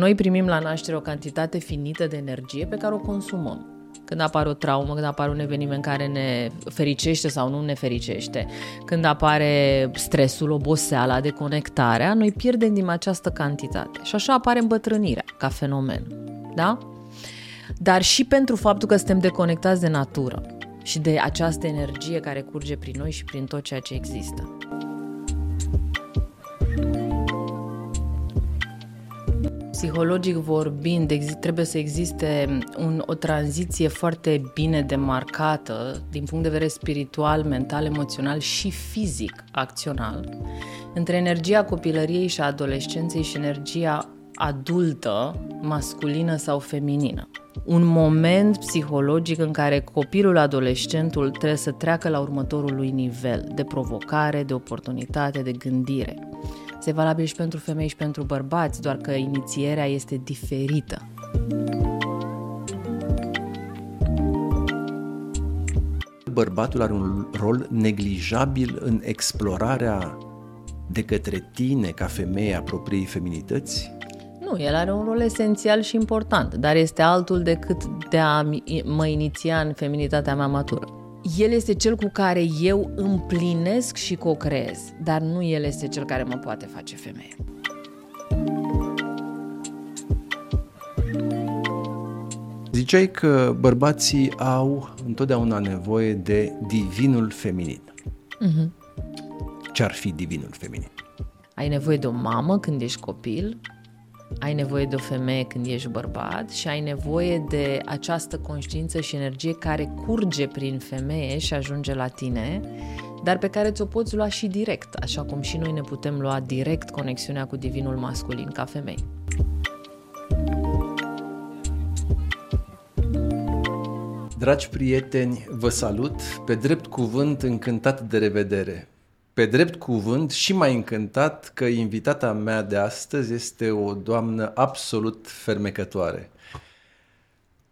noi primim la naștere o cantitate finită de energie pe care o consumăm. Când apare o traumă, când apare un eveniment care ne fericește sau nu ne fericește, când apare stresul, oboseala, deconectarea, noi pierdem din această cantitate. Și așa apare îmbătrânirea ca fenomen. Da? Dar și pentru faptul că suntem deconectați de natură și de această energie care curge prin noi și prin tot ceea ce există. Psihologic vorbind, trebuie să existe un, o tranziție foarte bine demarcată din punct de vedere spiritual, mental, emoțional și fizic acțional între energia copilăriei și a adolescenței și energia adultă, masculină sau feminină. Un moment psihologic în care copilul, adolescentul trebuie să treacă la următorul lui nivel de provocare, de oportunitate, de gândire. Se valabil și pentru femei și pentru bărbați, doar că inițierea este diferită. Bărbatul are un rol neglijabil în explorarea de către tine ca femeie a propriei feminități? Nu, el are un rol esențial și important, dar este altul decât de a mă iniția în feminitatea mea matură. El este cel cu care eu împlinesc și co-creez, dar nu el este cel care mă poate face femeie. Ziceai că bărbații au întotdeauna nevoie de divinul feminin. Uh-huh. Ce-ar fi divinul feminin? Ai nevoie de o mamă când ești copil, ai nevoie de o femeie când ești bărbat și ai nevoie de această conștiință și energie care curge prin femeie și ajunge la tine, dar pe care ți-o poți lua și direct, așa cum și noi ne putem lua direct conexiunea cu divinul masculin ca femei. Dragi prieteni, vă salut, pe drept cuvânt încântat de revedere pe drept cuvânt și mai încântat că invitata mea de astăzi este o doamnă absolut fermecătoare.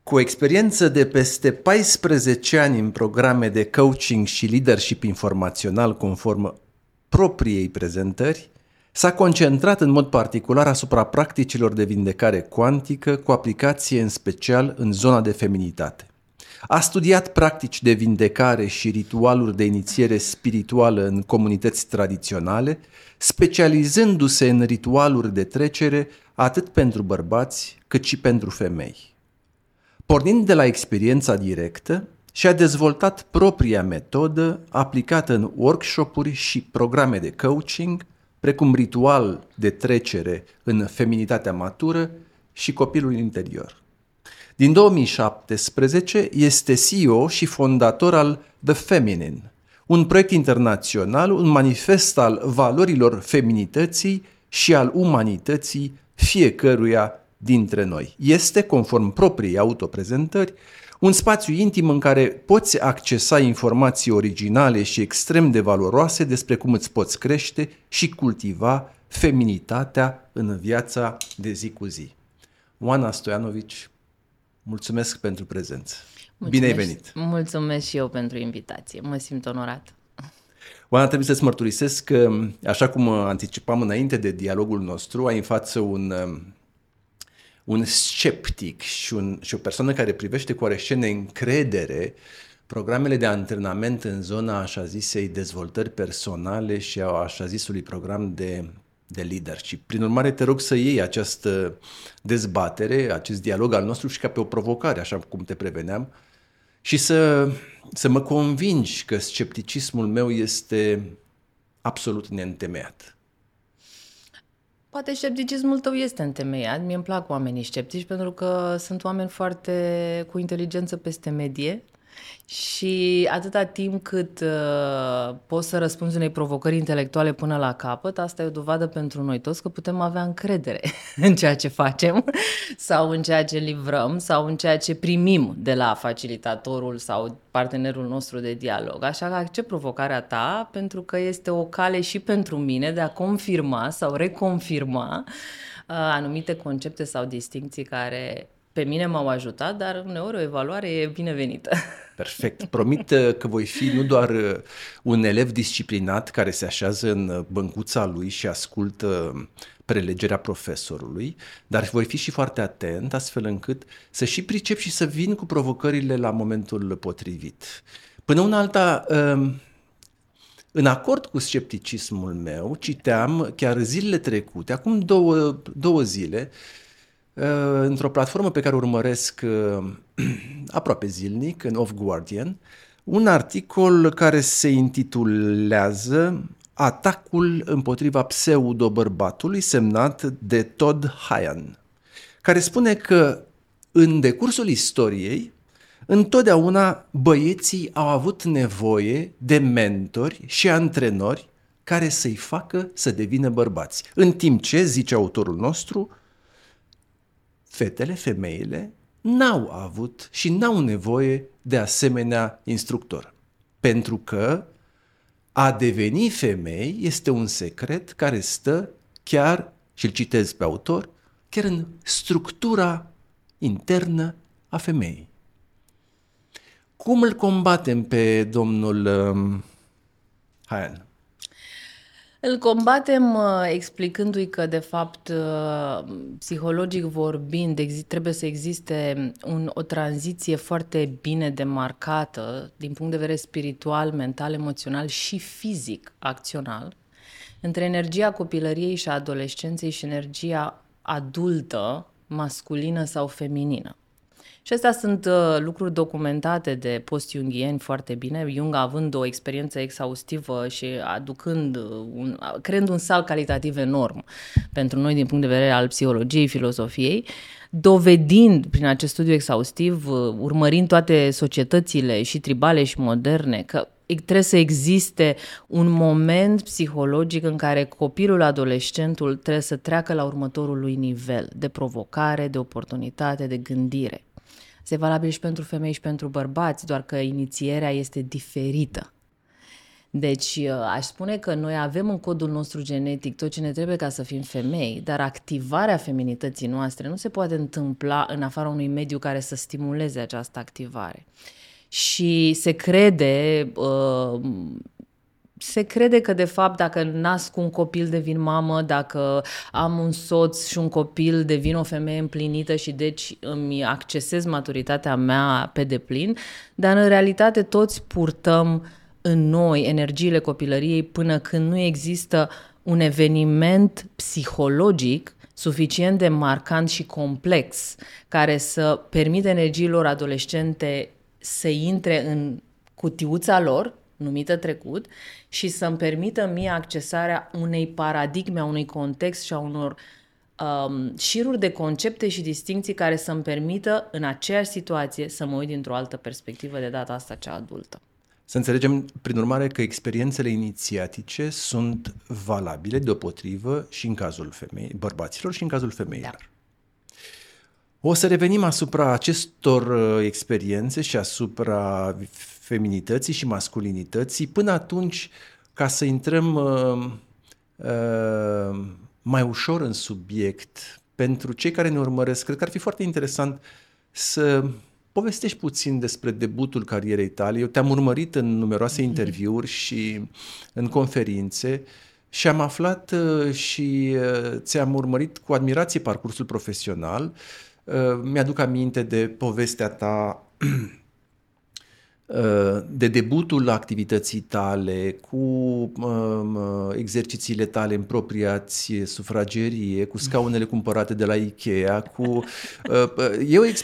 Cu experiență de peste 14 ani în programe de coaching și leadership informațional conform propriei prezentări, s-a concentrat în mod particular asupra practicilor de vindecare cuantică cu aplicație în special în zona de feminitate. A studiat practici de vindecare și ritualuri de inițiere spirituală în comunități tradiționale, specializându-se în ritualuri de trecere atât pentru bărbați cât și pentru femei. Pornind de la experiența directă, și-a dezvoltat propria metodă aplicată în workshopuri și programe de coaching, precum ritual de trecere în feminitatea matură și copilul interior. Din 2017 este CEO și fondator al The Feminine, un proiect internațional, un manifest al valorilor feminității și al umanității fiecăruia dintre noi. Este, conform proprii autoprezentări, un spațiu intim în care poți accesa informații originale și extrem de valoroase despre cum îți poți crește și cultiva feminitatea în viața de zi cu zi. Oana Stoianovici, Mulțumesc pentru prezență. Mulțumesc, Bine ai venit! Mulțumesc și eu pentru invitație. Mă simt onorat. Oana, trebuie să-ți mărturisesc că, așa cum anticipam înainte de dialogul nostru, ai în față un, um, un sceptic și, un, și o persoană care privește cu oarește încredere programele de antrenament în zona așa zisei dezvoltări personale și a așa zisului program de de leadership. Prin urmare, te rog să iei această dezbatere, acest dialog al nostru și ca pe o provocare, așa cum te preveneam, și să, să mă convingi că scepticismul meu este absolut neîntemeiat. Poate scepticismul tău este întemeiat. Mie îmi plac oamenii sceptici pentru că sunt oameni foarte cu inteligență peste medie și atâta timp cât uh, poți să răspunzi unei provocări intelectuale până la capăt, asta e o dovadă pentru noi toți că putem avea încredere în ceea ce facem sau în ceea ce livrăm sau în ceea ce primim de la facilitatorul sau partenerul nostru de dialog. Așa că accept provocarea ta pentru că este o cale și pentru mine de a confirma sau reconfirma uh, anumite concepte sau distinții care pe mine m-au ajutat, dar uneori o evaluare e binevenită. Perfect. Promit uh, că voi fi nu doar uh, un elev disciplinat care se așează în uh, băncuța lui și ascultă prelegerea profesorului, dar voi fi și foarte atent astfel încât să și pricep și să vin cu provocările la momentul potrivit. Până una alta, um, în acord cu scepticismul meu, citeam chiar zilele trecute, acum două, două zile, uh, într-o platformă pe care o urmăresc uh, aproape zilnic, în Off Guardian, un articol care se intitulează Atacul împotriva pseudo-bărbatului semnat de Todd Hyan, care spune că în decursul istoriei, întotdeauna băieții au avut nevoie de mentori și antrenori care să-i facă să devină bărbați. În timp ce, zice autorul nostru, fetele, femeile, n-au avut și n-au nevoie de asemenea instructor. Pentru că a deveni femei este un secret care stă chiar, și îl citez pe autor, chiar în structura internă a femeii. Cum îl combatem pe domnul um, Hayan? Îl combatem uh, explicându-i că, de fapt, uh, psihologic vorbind, trebuie să existe un, o tranziție foarte bine demarcată din punct de vedere spiritual, mental, emoțional și fizic, acțional, între energia copilăriei și a adolescenței și energia adultă, masculină sau feminină. Și astea sunt uh, lucruri documentate de post-jungieni foarte bine, Jung având o experiență exhaustivă și aducând, uh, un, creând un salt calitativ enorm pentru noi din punct de vedere al psihologiei, filosofiei, dovedind prin acest studiu exhaustiv, uh, urmărind toate societățile și tribale și moderne, că trebuie să existe un moment psihologic în care copilul, adolescentul trebuie să treacă la următorul lui nivel de provocare, de oportunitate, de gândire. Este valabil și pentru femei și pentru bărbați, doar că inițierea este diferită. Deci uh, aș spune că noi avem în codul nostru genetic tot ce ne trebuie ca să fim femei, dar activarea feminității noastre nu se poate întâmpla în afara unui mediu care să stimuleze această activare. Și se crede uh, se crede că, de fapt, dacă nasc un copil devin mamă, dacă am un soț și un copil devin o femeie împlinită și deci îmi accesez maturitatea mea pe deplin, dar în realitate toți purtăm în noi energiile copilăriei până când nu există un eveniment psihologic suficient de marcant și complex care să permite energiilor adolescente să intre în cutiuța lor, numită trecut, și să-mi permită mie accesarea unei paradigme, a unui context și a unor um, șiruri de concepte și distinții care să-mi permită în aceeași situație să mă uit dintr-o altă perspectivă, de data asta cea adultă. Să înțelegem, prin urmare, că experiențele inițiatice sunt valabile deopotrivă și în cazul femei, bărbaților și în cazul femeilor. Da. O să revenim asupra acestor uh, experiențe și asupra feminității și masculinității. Până atunci, ca să intrăm uh, uh, mai ușor în subiect, pentru cei care ne urmăresc, cred că ar fi foarte interesant să povestești puțin despre debutul carierei tale. Eu te-am urmărit în numeroase mhm. interviuri și în conferințe și am aflat uh, și uh, ți-am urmărit cu admirație parcursul profesional. Uh, mi-aduc aminte de povestea ta de debutul activității tale, cu um, exercițiile tale în propriație, sufragerie, cu scaunele cumpărate de la Ikea, cu... Uh, e, o, e,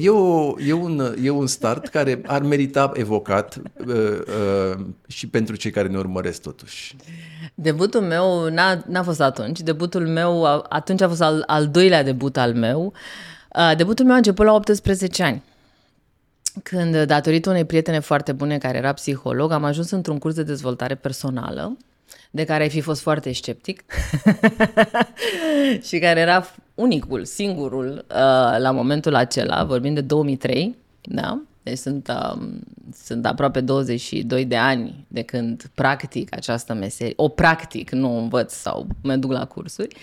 e, o, e, un, e un start care ar merita evocat uh, uh, și pentru cei care ne urmăresc totuși. Debutul meu n-a, n-a fost atunci. Debutul meu, atunci a fost al, al doilea debut al meu. Uh, debutul meu a început la 18 ani când, datorită unei prietene foarte bune care era psiholog, am ajuns într-un curs de dezvoltare personală, de care ai fi fost foarte sceptic și care era unicul, singurul uh, la momentul acela, vorbim de 2003, da? Deci sunt, uh, sunt aproape 22 de ani de când practic această meserie, o practic, nu o învăț sau mă duc la cursuri.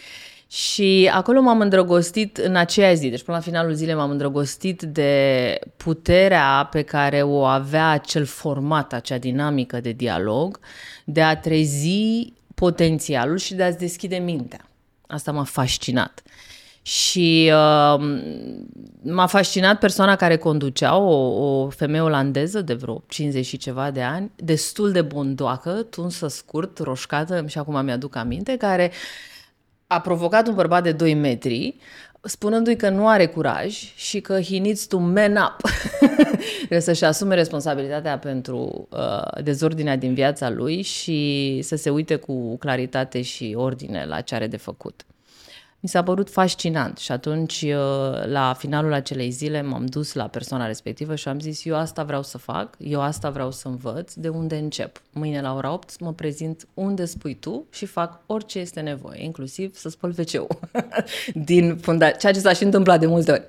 Și acolo m-am îndrăgostit în aceea zi, deci până la finalul zilei m-am îndrăgostit de puterea pe care o avea acel format, acea dinamică de dialog, de a trezi potențialul și de a-ți deschide mintea. Asta m-a fascinat. Și uh, m-a fascinat persoana care conducea, o, o femeie olandeză de vreo 50 și ceva de ani, destul de bondoacă, tunsă scurt, roșcată, și acum mi-aduc aminte, care a provocat un bărbat de 2 metri, spunându-i că nu are curaj și că he needs to man up. Trebuie să-și asume responsabilitatea pentru uh, dezordinea din viața lui și să se uite cu claritate și ordine la ce are de făcut mi s-a părut fascinant și atunci uh, la finalul acelei zile m-am dus la persoana respectivă și am zis eu asta vreau să fac, eu asta vreau să învăț, de unde încep? Mâine la ora 8 mă prezint unde spui tu și fac orice este nevoie, inclusiv să spăl wc din fundație, ceea ce s-a și întâmplat de multe ori.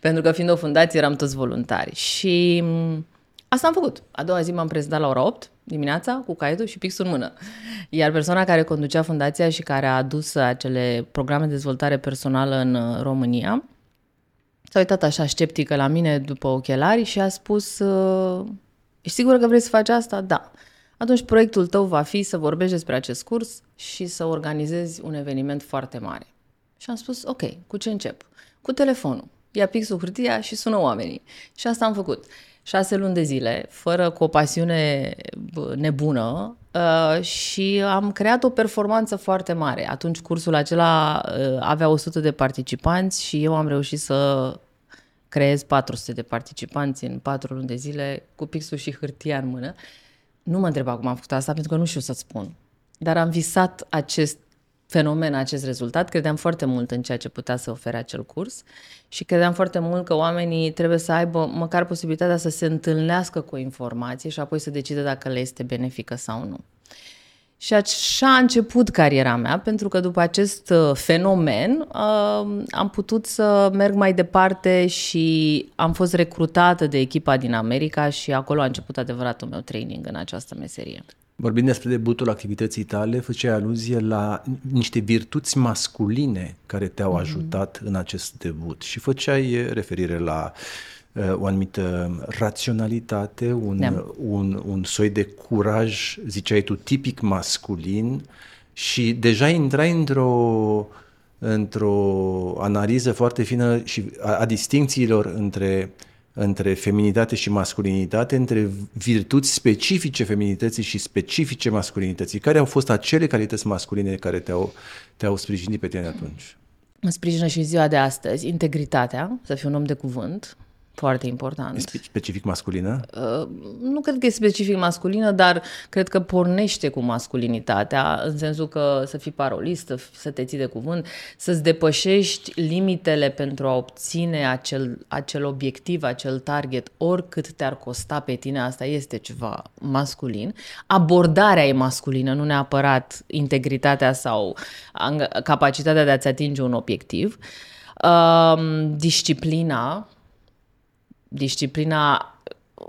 Pentru că fiind o fundație eram toți voluntari și mm, asta am făcut. A doua zi m-am prezentat la ora 8 dimineața cu caietul și pixul în mână. Iar persoana care conducea fundația și care a adus acele programe de dezvoltare personală în uh, România s-a uitat așa sceptică la mine după ochelari și a spus uh, Ești sigură că vrei să faci asta? Da. Atunci proiectul tău va fi să vorbești despre acest curs și să organizezi un eveniment foarte mare. Și am spus, ok, cu ce încep? Cu telefonul. Ia pixul hârtia și sună oamenii. Și asta am făcut șase luni de zile, fără cu o pasiune nebună uh, și am creat o performanță foarte mare. Atunci cursul acela uh, avea 100 de participanți și eu am reușit să creez 400 de participanți în 4 luni de zile cu pixul și hârtia în mână. Nu mă întreba cum am făcut asta pentru că nu știu să spun. Dar am visat acest fenomen, acest rezultat. Credeam foarte mult în ceea ce putea să ofere acel curs și credeam foarte mult că oamenii trebuie să aibă măcar posibilitatea să se întâlnească cu o informație și apoi să decide dacă le este benefică sau nu. Și așa a început cariera mea, pentru că după acest uh, fenomen uh, am putut să merg mai departe și am fost recrutată de echipa din America și acolo a început adevăratul meu training în această meserie. Vorbind despre debutul activității tale, făceai aluzie la niște virtuți masculine care te-au mhm. ajutat mm-hmm. în acest debut și făceai referire la uh, o anumită raționalitate, un, da. un, un soi de curaj, ziceai tu, tipic masculin și deja intrai într-o într-o analiză foarte fină și a, a distințiilor între uh, între feminitate și masculinitate, între virtuți specifice feminității și specifice masculinității. Care au fost acele calități masculine care te-au, te-au sprijinit pe tine atunci? Mă sprijină și ziua de astăzi, integritatea, să fiu un om de cuvânt, foarte important. Specific masculină? Uh, nu cred că e specific masculină, dar cred că pornește cu masculinitatea, în sensul că să fii parolist, să te ții de cuvânt, să-ți depășești limitele pentru a obține acel, acel obiectiv, acel target, oricât te-ar costa pe tine, asta este ceva masculin. Abordarea e masculină, nu neapărat integritatea sau capacitatea de a-ți atinge un obiectiv. Uh, disciplina, disciplina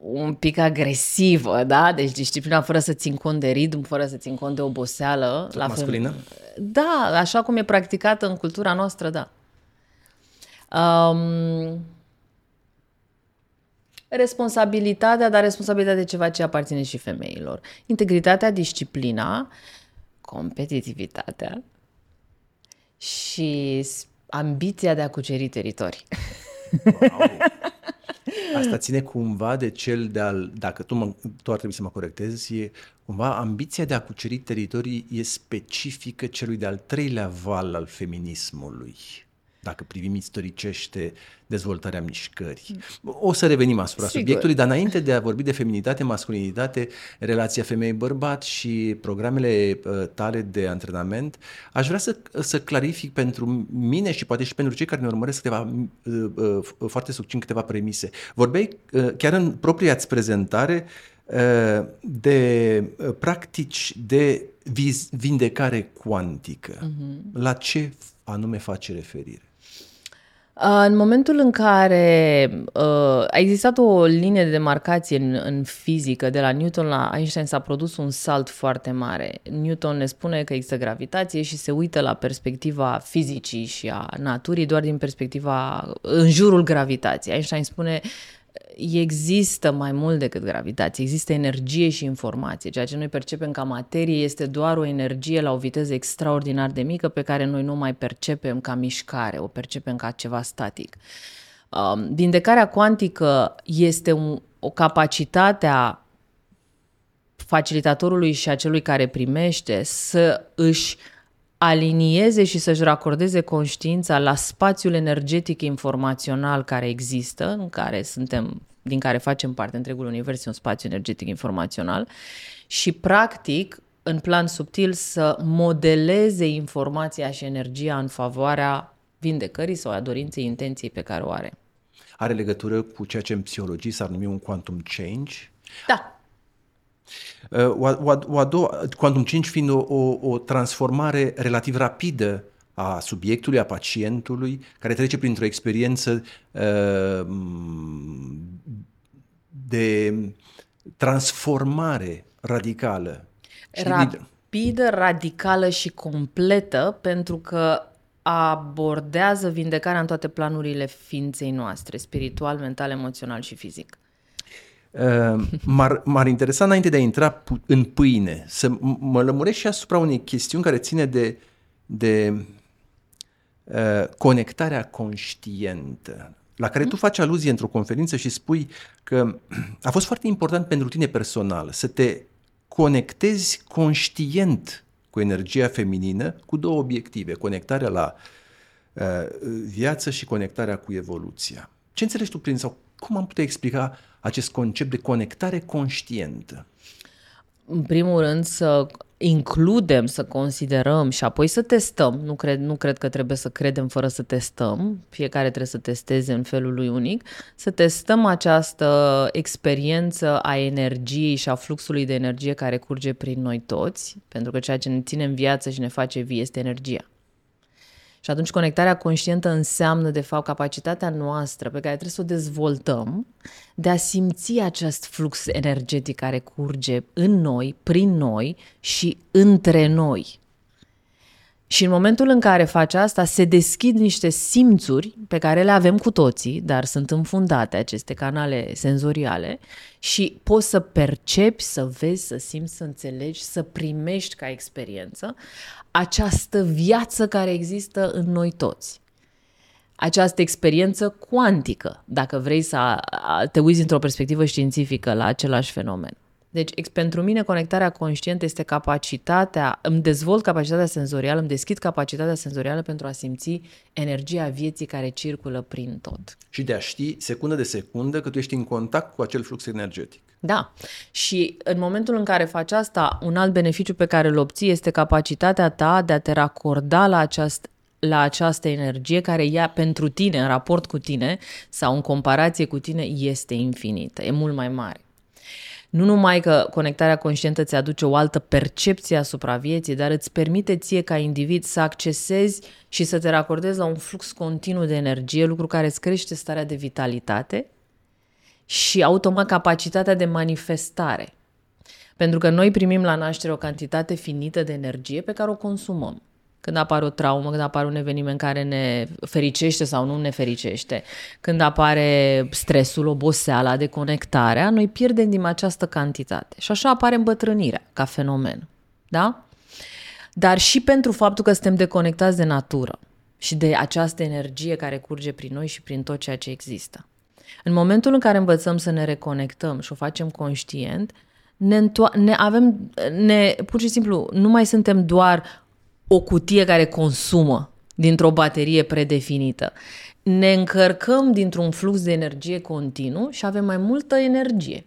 un pic agresivă, da? Deci disciplina fără să țin cont de ritm, fără să țin cont de oboseală. la masculină? Fel... Da, așa cum e practicată în cultura noastră, da. Um, responsabilitatea, dar responsabilitatea de ceva ce aparține și femeilor. Integritatea, disciplina, competitivitatea și ambiția de a cuceri teritorii. Wow. Asta ține cumva de cel de-al, dacă tu, mă, tu ar trebui să mă corectezi, e cumva ambiția de a cuceri teritorii e specifică celui de-al treilea val al feminismului dacă privim istoricește dezvoltarea mișcării. O să revenim asupra Sigur. subiectului, dar înainte de a vorbi de feminitate, masculinitate, relația femei-bărbat și programele uh, tale de antrenament, aș vrea să, să clarific pentru mine și poate și pentru cei care ne urmăresc câteva, uh, uh, foarte succint câteva premise. Vorbeai chiar în propria prezentare de practici de vindecare cuantică. Uh-huh. La ce anume face referire? În momentul în care uh, a existat o linie de demarcație în, în fizică, de la Newton la Einstein s-a produs un salt foarte mare. Newton ne spune că există gravitație și se uită la perspectiva fizicii și a naturii doar din perspectiva în jurul gravitației. Einstein spune există mai mult decât gravitație, există energie și informație. Ceea ce noi percepem ca materie este doar o energie la o viteză extraordinar de mică pe care noi nu mai percepem ca mișcare, o percepem ca ceva static. Um, vindecarea cuantică este un, o capacitate a facilitatorului și a celui care primește să își alinieze și să-și racordeze conștiința la spațiul energetic informațional care există, în care suntem, din care facem parte întregul univers, un spațiu energetic informațional și practic în plan subtil să modeleze informația și energia în favoarea vindecării sau a dorinței intenției pe care o are. Are legătură cu ceea ce în psihologie s-ar numi un quantum change? Da, Uh, o, o, o a doua, quantum change fiind o, o, o transformare relativ rapidă a subiectului, a pacientului, care trece printr-o experiență uh, de transformare radicală. Rapidă, radicală și completă, pentru că abordează vindecarea în toate planurile ființei noastre, spiritual, mental, emoțional și fizic. Uh, m-ar, m-ar interesa înainte de a intra în pâine să mă lămuresc și asupra unei chestiuni care ține de, de uh, conectarea conștientă la care tu faci aluzie într-o conferință și spui că a fost foarte important pentru tine personal să te conectezi conștient cu energia feminină cu două obiective, conectarea la uh, viață și conectarea cu evoluția. Ce înțelegi tu prin sau cum am putea explica acest concept de conectare conștientă? În primul rând să includem, să considerăm și apoi să testăm. Nu cred, nu cred că trebuie să credem fără să testăm. Fiecare trebuie să testeze în felul lui unic. Să testăm această experiență a energiei și a fluxului de energie care curge prin noi toți, pentru că ceea ce ne ține în viață și ne face vii este energia. Și atunci conectarea conștientă înseamnă, de fapt, capacitatea noastră pe care trebuie să o dezvoltăm de a simți acest flux energetic care curge în noi, prin noi și între noi. Și în momentul în care faci asta, se deschid niște simțuri pe care le avem cu toții, dar sunt înfundate aceste canale senzoriale și poți să percepi, să vezi, să simți, să înțelegi, să primești ca experiență această viață care există în noi toți. Această experiență cuantică, dacă vrei să te uiți într-o perspectivă științifică la același fenomen. Deci, pentru mine, conectarea conștientă este capacitatea, îmi dezvolt capacitatea senzorială, îmi deschid capacitatea senzorială pentru a simți energia vieții care circulă prin tot. Și de a ști, secundă de secundă, că tu ești în contact cu acel flux energetic. Da. Și în momentul în care faci asta, un alt beneficiu pe care îl obții este capacitatea ta de a te racorda la această la această energie care ea pentru tine, în raport cu tine sau în comparație cu tine, este infinită, e mult mai mare nu numai că conectarea conștientă îți aduce o altă percepție asupra vieții, dar îți permite ție ca individ să accesezi și să te racordezi la un flux continuu de energie, lucru care îți crește starea de vitalitate și automat capacitatea de manifestare. Pentru că noi primim la naștere o cantitate finită de energie pe care o consumăm când apare o traumă, când apare un eveniment care ne fericește sau nu ne fericește, când apare stresul, oboseala, deconectarea, noi pierdem din această cantitate. Și așa apare îmbătrânirea ca fenomen. Da? Dar și pentru faptul că suntem deconectați de natură și de această energie care curge prin noi și prin tot ceea ce există. În momentul în care învățăm să ne reconectăm și o facem conștient, ne, înto- ne avem, ne, pur și simplu, nu mai suntem doar o cutie care consumă dintr-o baterie predefinită. Ne încărcăm dintr-un flux de energie continuu și avem mai multă energie.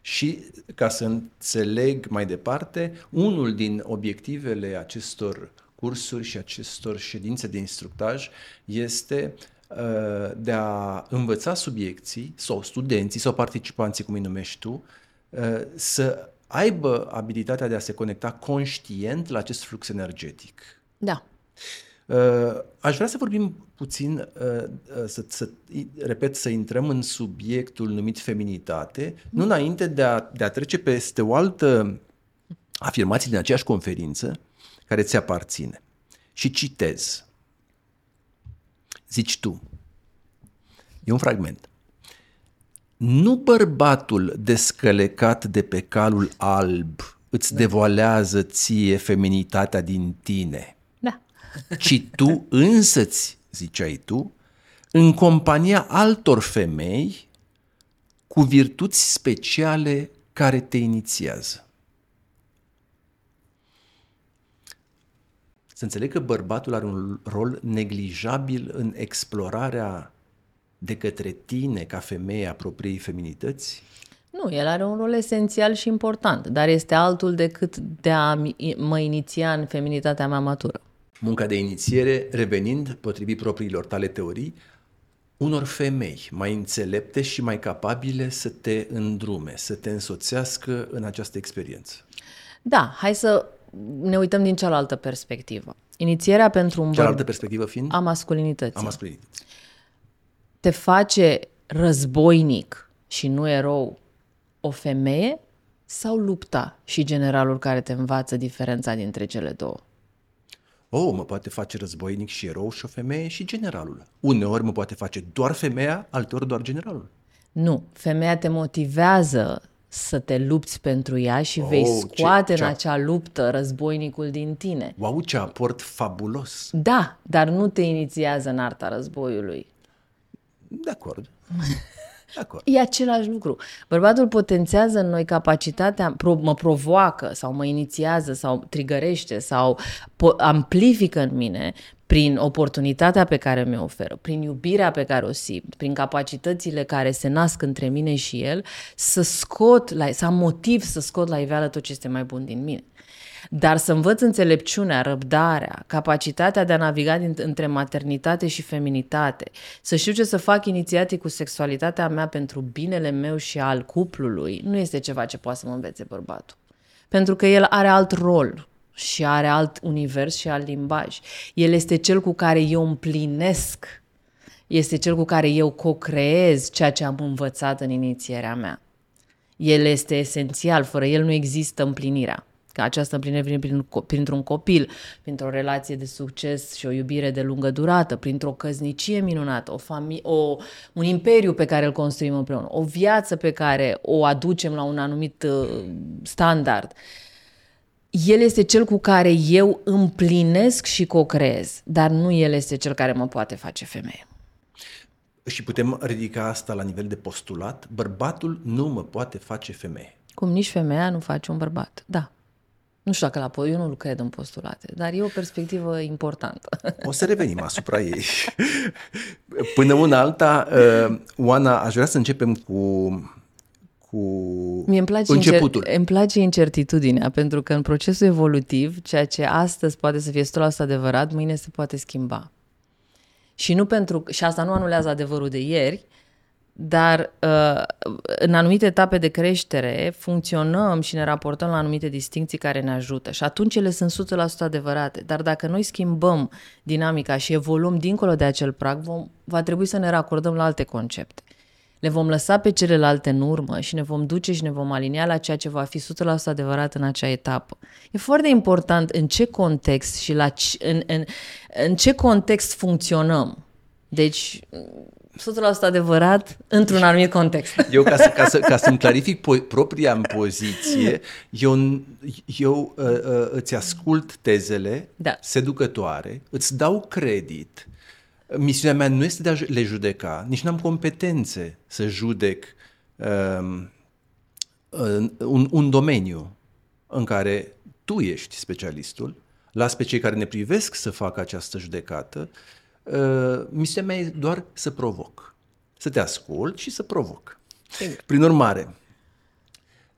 Și ca să înțeleg mai departe, unul din obiectivele acestor cursuri și acestor ședințe de instructaj este uh, de a învăța subiecții sau studenții sau participanții, cum îi numești tu, uh, să aibă abilitatea de a se conecta conștient la acest flux energetic. Da. Uh, aș vrea să vorbim puțin, uh, uh, să, să, repet, să intrăm în subiectul numit feminitate, nu înainte de a, de a trece peste o altă afirmație din aceeași conferință care ți aparține. Și citez. Zici tu. E un fragment. Nu bărbatul descălecat de pe calul alb îți devoalează ție feminitatea din tine, Da. ci tu însăți, ziceai tu, în compania altor femei cu virtuți speciale care te inițiază. Să înțeleg că bărbatul are un rol neglijabil în explorarea de către tine ca femeie a propriei feminități? Nu, el are un rol esențial și important, dar este altul decât de a mi- mă iniția în feminitatea mea matură. Munca de inițiere, revenind, potrivit propriilor tale teorii, unor femei mai înțelepte și mai capabile să te îndrume, să te însoțească în această experiență. Da, hai să ne uităm din cealaltă perspectivă. Inițierea pentru un Cealaltă bărbat perspectivă fiind a masculinității a masculinității. Te face războinic și nu erou o femeie sau lupta și generalul care te învață diferența dintre cele două? Oh, mă poate face războinic și erou și o femeie și generalul. Uneori mă poate face doar femeia, alteori doar generalul. Nu, femeia te motivează să te lupți pentru ea și oh, vei Oh, ce- scoate ce- în acea luptă războinicul din tine. Wow, ce aport fabulos! Da, dar nu te inițiază în arta războiului. De acord. De acord. E același lucru. Bărbatul potențează în noi capacitatea, pro, mă provoacă sau mă inițiază sau trigărește sau po- amplifică în mine prin oportunitatea pe care mi-o oferă, prin iubirea pe care o simt, prin capacitățile care se nasc între mine și el, să scot, la, să am motiv să scot la iveală tot ce este mai bun din mine. Dar să învăț înțelepciunea, răbdarea, capacitatea de a naviga din, între maternitate și feminitate, să știu ce să fac inițiatic cu sexualitatea mea pentru binele meu și al cuplului, nu este ceva ce poate să mă învețe bărbatul. Pentru că el are alt rol și are alt univers și alt limbaj. El este cel cu care eu împlinesc, este cel cu care eu co-creez ceea ce am învățat în inițierea mea. El este esențial, fără el nu există împlinirea. Că această împlinire vine prin, printr-un copil, printr-o relație de succes și o iubire de lungă durată, printr-o căznicie minunată, o fami- o, un imperiu pe care îl construim împreună, o viață pe care o aducem la un anumit uh, standard. El este cel cu care eu împlinesc și co-creez, dar nu el este cel care mă poate face femeie. Și putem ridica asta la nivel de postulat. Bărbatul nu mă poate face femeie. Cum nici femeia nu face un bărbat. Da. Nu știu dacă la po- eu nu cred în postulate, dar e o perspectivă importantă. O să revenim asupra ei. Până una alta, uh, Oana, aș vrea să începem cu, cu Mie îmi place, începutul. Incer- îmi place incertitudinea, pentru că în procesul evolutiv, ceea ce astăzi poate să fie 100% adevărat, mâine se poate schimba. Și nu pentru și asta nu anulează adevărul de ieri, dar uh, în anumite etape de creștere funcționăm și ne raportăm la anumite distinții care ne ajută și atunci ele sunt 100% adevărate. Dar dacă noi schimbăm dinamica și evoluăm dincolo de acel prag, vom, va trebui să ne racordăm la alte concepte. Le vom lăsa pe celelalte în urmă și ne vom duce și ne vom alinia la ceea ce va fi 100% adevărat în acea etapă. E foarte important în ce context și la ce, în, în, în ce context funcționăm. Deci, 100% adevărat într-un anumit context. Eu, ca, să, ca, să, ca să-mi clarific po- propria în poziție, eu, eu uh, uh, îți ascult tezele Da. seducătoare, îți dau credit. Misiunea mea nu este de a ju- le judeca, nici n-am competențe să judec um, în- un, un domeniu în care tu ești specialistul, las pe cei care ne privesc să facă această judecată. Uh, misiunea mea e doar să provoc, să te ascult și să provoc. Sigur. Prin urmare,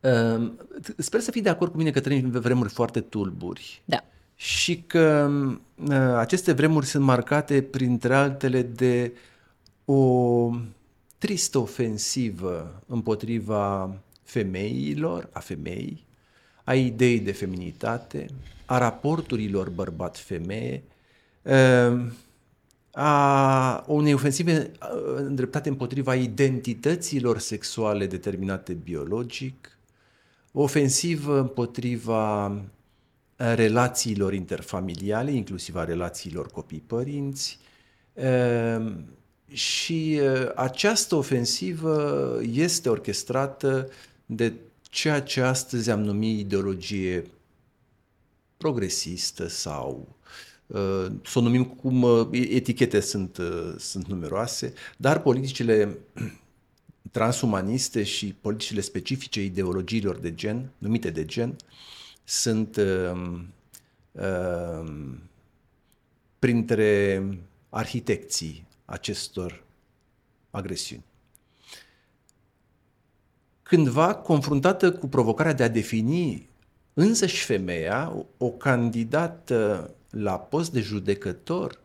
uh, sper să fii de acord cu mine că trăim în vremuri foarte tulburi Da. și că uh, aceste vremuri sunt marcate, printre altele, de o tristă ofensivă împotriva femeilor, a femei, a ideii de feminitate, a raporturilor bărbat-femeie, uh, a unei ofensive uh, îndreptate împotriva identităților sexuale determinate biologic, o ofensivă împotriva uh, relațiilor interfamiliale, inclusiv a relațiilor copii-părinți, uh, și uh, această ofensivă este orchestrată de ceea ce astăzi am numit ideologie progresistă sau uh, să o numim cum uh, etichete sunt, sunt numeroase, dar politicile transumaniste și politicile specifice ideologiilor de gen, numite de gen, sunt uh, uh, printre arhitecții acestor agresiuni. Cândva, confruntată cu provocarea de a defini însăși femeia, o candidată la post de judecător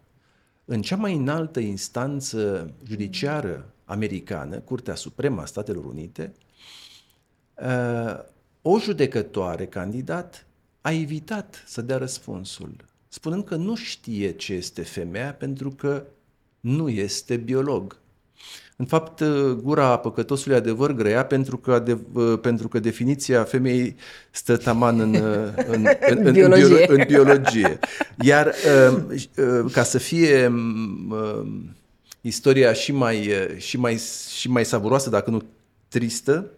în cea mai înaltă instanță judiciară americană, Curtea Supremă a Statelor Unite, uh, o judecătoare candidat a evitat să dea răspunsul, spunând că nu știe ce este femeia pentru că nu este biolog. În fapt, gura păcătosului adevăr grea pentru că, adev- pentru că definiția femeii stă taman în, în, în, în, biologie. în biologie. Iar ca să fie istoria și mai, și, mai, și mai savuroasă, dacă nu tristă,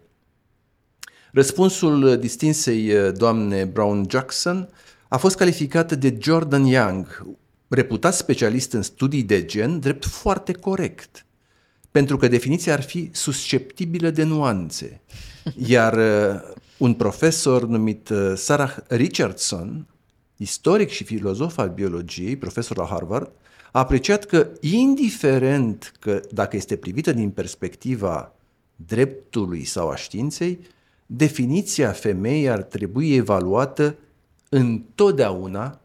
răspunsul distinsei doamne Brown Jackson a fost calificat de Jordan Young, reputat specialist în studii de gen, drept foarte corect, pentru că definiția ar fi susceptibilă de nuanțe. Iar uh, un profesor numit uh, Sarah Richardson, istoric și filozof al biologiei, profesor la Harvard, a apreciat că, indiferent că dacă este privită din perspectiva dreptului sau a științei, definiția femeii ar trebui evaluată întotdeauna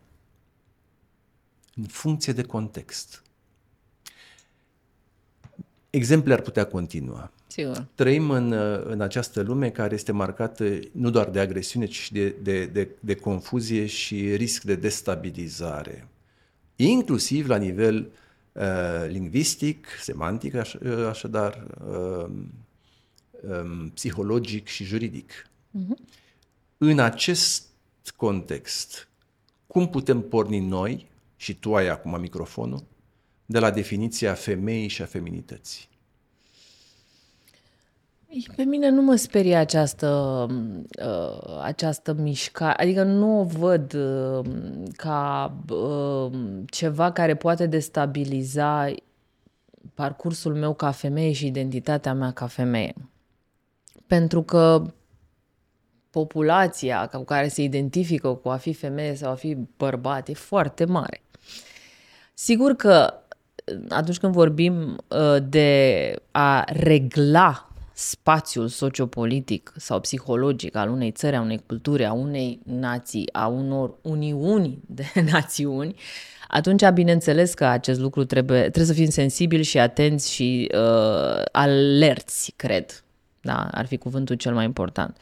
în funcție de context. Exemple ar putea continua. Sigur. Trăim în, în această lume care este marcată nu doar de agresiune, ci și de, de, de, de confuzie și risc de destabilizare. Inclusiv la nivel uh, lingvistic, semantic, aș, uh, așadar, uh, um, psihologic și juridic. Uh-huh. În acest context, cum putem porni noi și tu ai acum microfonul, de la definiția femeii și a feminității. Pe mine nu mă sperie această, uh, această mișcare, adică nu o văd uh, ca uh, ceva care poate destabiliza parcursul meu ca femeie și identitatea mea ca femeie. Pentru că populația cu care se identifică cu a fi femeie sau a fi bărbat e foarte mare. Sigur că atunci când vorbim uh, de a regla spațiul sociopolitic sau psihologic al unei țări, a unei culturi, a unei nații, a unor uniuni de națiuni, atunci bineînțeles că acest lucru trebuie, trebuie să fim sensibili și atenți și uh, alerți, cred. Da? Ar fi cuvântul cel mai important.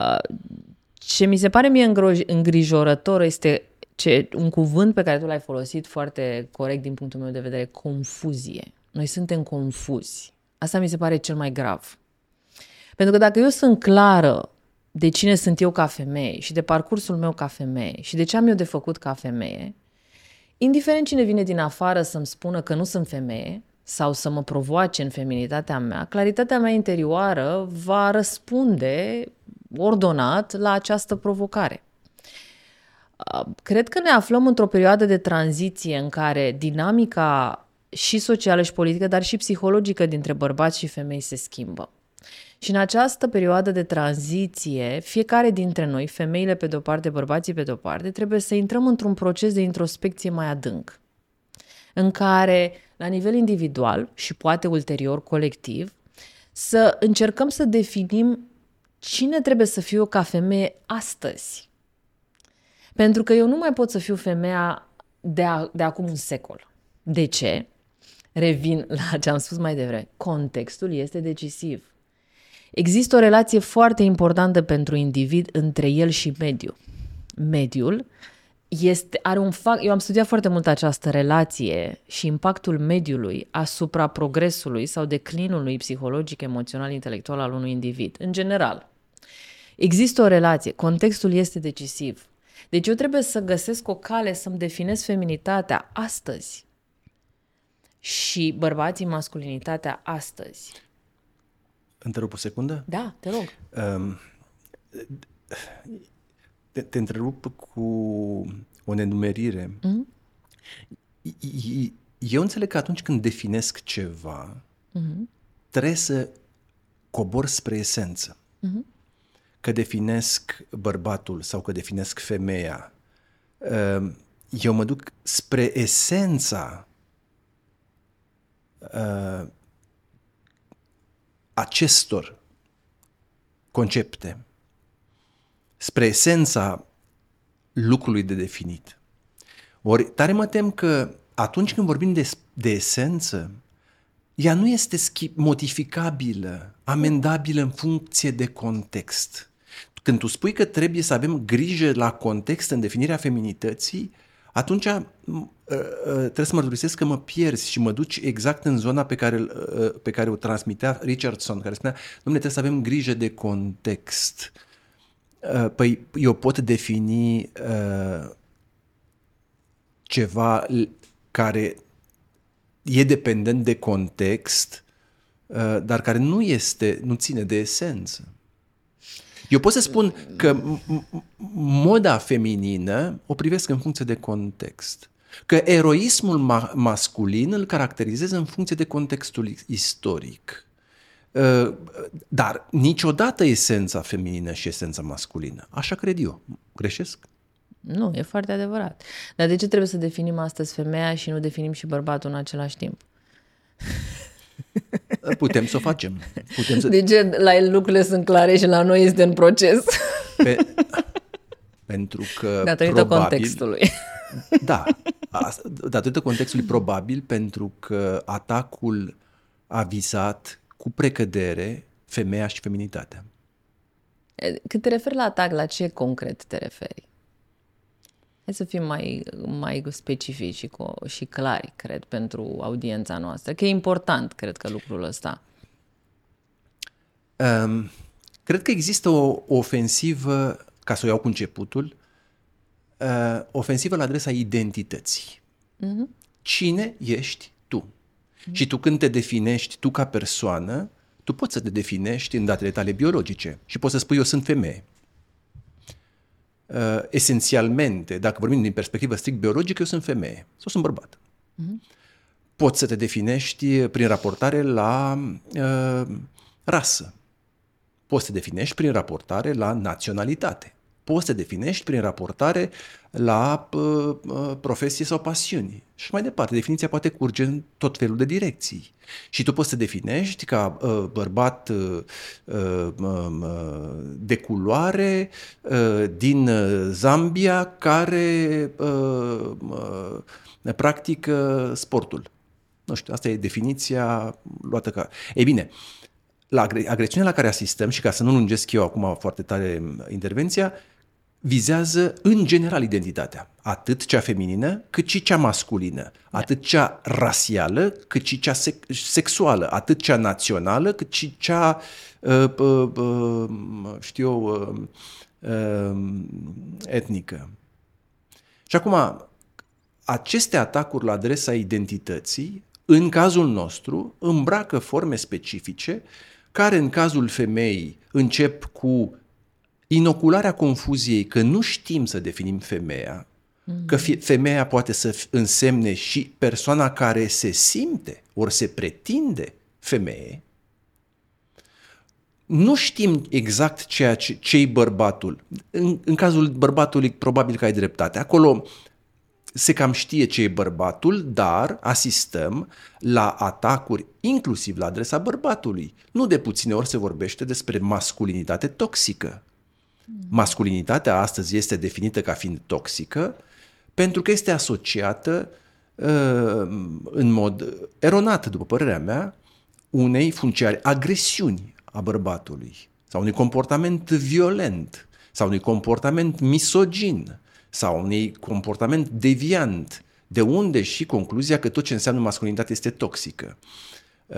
Uh, ce mi se pare mie îngrijorător este ce, un cuvânt pe care tu l-ai folosit foarte corect din punctul meu de vedere, confuzie. Noi suntem confuzi. Asta mi se pare cel mai grav. Pentru că dacă eu sunt clară de cine sunt eu ca femeie și de parcursul meu ca femeie și de ce am eu de făcut ca femeie, indiferent cine vine din afară să-mi spună că nu sunt femeie sau să mă provoace în feminitatea mea, claritatea mea interioară va răspunde ordonat la această provocare. Cred că ne aflăm într-o perioadă de tranziție în care dinamica și socială și politică, dar și psihologică dintre bărbați și femei se schimbă. Și în această perioadă de tranziție, fiecare dintre noi, femeile pe de-o parte, bărbații pe de-o parte, trebuie să intrăm într-un proces de introspecție mai adânc, în care, la nivel individual și poate ulterior colectiv, să încercăm să definim cine trebuie să fiu ca femeie astăzi, pentru că eu nu mai pot să fiu femeia de, a, de acum un secol. De ce? Revin la ce am spus mai devreme. Contextul este decisiv. Există o relație foarte importantă pentru individ între el și mediu. Mediul este, are un fac, eu am studiat foarte mult această relație și impactul mediului asupra progresului sau declinului psihologic, emoțional, intelectual al unui individ, în general. Există o relație, contextul este decisiv. Deci eu trebuie să găsesc o cale să-mi definez feminitatea astăzi. și bărbații masculinitatea astăzi. Întrerup o secundă? Da, te rog. Um, te, te întrerup cu o nenumerire. Mm-hmm. Eu înțeleg că atunci când definesc ceva, mm-hmm. trebuie să cobor spre esență. Mm-hmm. Că definesc bărbatul sau că definesc femeia. Um, eu mă duc spre esența uh, acestor concepte, spre esența lucrului de definit. Ori tare mă tem că atunci când vorbim de, de esență, ea nu este schip, modificabilă, amendabilă în funcție de context. Când tu spui că trebuie să avem grijă la context în definirea feminității, atunci uh, uh, trebuie să mărturisesc că mă pierzi și mă duci exact în zona pe care, uh, pe care o transmitea Richardson, care spunea, domnule, trebuie să avem grijă de context. Păi eu pot defini ceva care e dependent de context, dar care nu este, nu ține de esență. Eu pot să spun că moda feminină o privesc în funcție de context. Că eroismul ma- masculin îl caracterizează în funcție de contextul istoric. Uh, dar niciodată esența feminină și esența masculină. Așa cred eu. Greșesc? Nu, e foarte adevărat. Dar de ce trebuie să definim astăzi femeia și nu definim și bărbatul în același timp? Putem să o facem. Putem să... De ce la el lucrurile sunt clare și la noi este în proces? Pe... Pentru că Datorită probabil... contextului. Da, datorită contextului probabil pentru că atacul a visat cu precădere femeia și feminitatea. Când te referi la atac, la ce concret te referi? Hai să fim mai, mai specifici și, co- și clari, cred, pentru audiența noastră, că e important, cred că, lucrul ăsta. Um, cred că există o, o ofensivă, ca să o iau cu începutul, uh, ofensivă la adresa identității. Uh-huh. Cine ești tu? Uh-huh. Și tu când te definești tu ca persoană, tu poți să te definești în datele tale biologice și poți să spui eu sunt femeie uh, esențialmente, dacă vorbim din perspectivă strict biologică, eu sunt femeie sau sunt bărbat. Uh-huh. Poți să te definești prin raportare la uh, rasă. Poți să te definești prin raportare la naționalitate. Poți să te definești prin raportare la uh, uh, profesie sau pasiuni. Și mai departe, definiția poate curge în tot felul de direcții. Și tu poți să definești ca uh, bărbat uh, uh, uh, de culoare uh, din Zambia care uh, uh, practică sportul. Nu știu, asta e definiția luată ca... Ei bine, la agresiunea la care asistăm și ca să nu lungesc eu acum foarte tare intervenția, vizează în general identitatea, atât cea feminină cât și cea masculină, da. atât cea rasială cât și cea sexuală, atât cea națională cât și cea, uh, uh, uh, știu eu, uh, uh, etnică. Și acum, aceste atacuri la adresa identității, în cazul nostru, îmbracă forme specifice care în cazul femeii încep cu inocularea confuziei că nu știm să definim femeia, mm-hmm. că femeia poate să însemne și persoana care se simte ori se pretinde femeie, nu știm exact ceea ce ce bărbatul. În, în cazul bărbatului, probabil că ai dreptate. Acolo se cam știe ce e bărbatul, dar asistăm la atacuri, inclusiv la adresa bărbatului. Nu de puține ori se vorbește despre masculinitate toxică. Masculinitatea astăzi este definită ca fiind toxică pentru că este asociată uh, în mod eronat, după părerea mea, unei funcționare agresiuni a bărbatului sau unui comportament violent sau unui comportament misogin sau unui comportament deviant, de unde și concluzia că tot ce înseamnă masculinitate este toxică. Uh,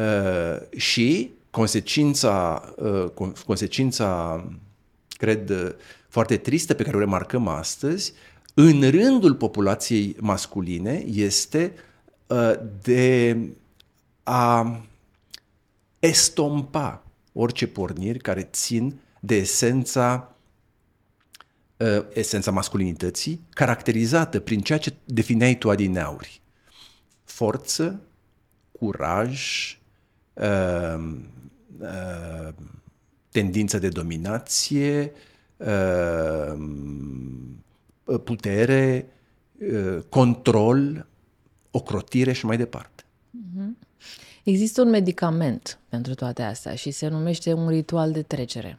și consecința, uh, consecința cred, uh, foarte tristă pe care o remarcăm astăzi, în rândul populației masculine este uh, de a estompa orice porniri care țin de esența uh, esența masculinității, caracterizată prin ceea ce defineai tu adineauri. Forță, curaj, uh, uh, tendință de dominație, uh, putere, uh, control, ocrotire și mai departe. Mm-hmm. Există un medicament pentru toate astea și se numește un ritual de trecere.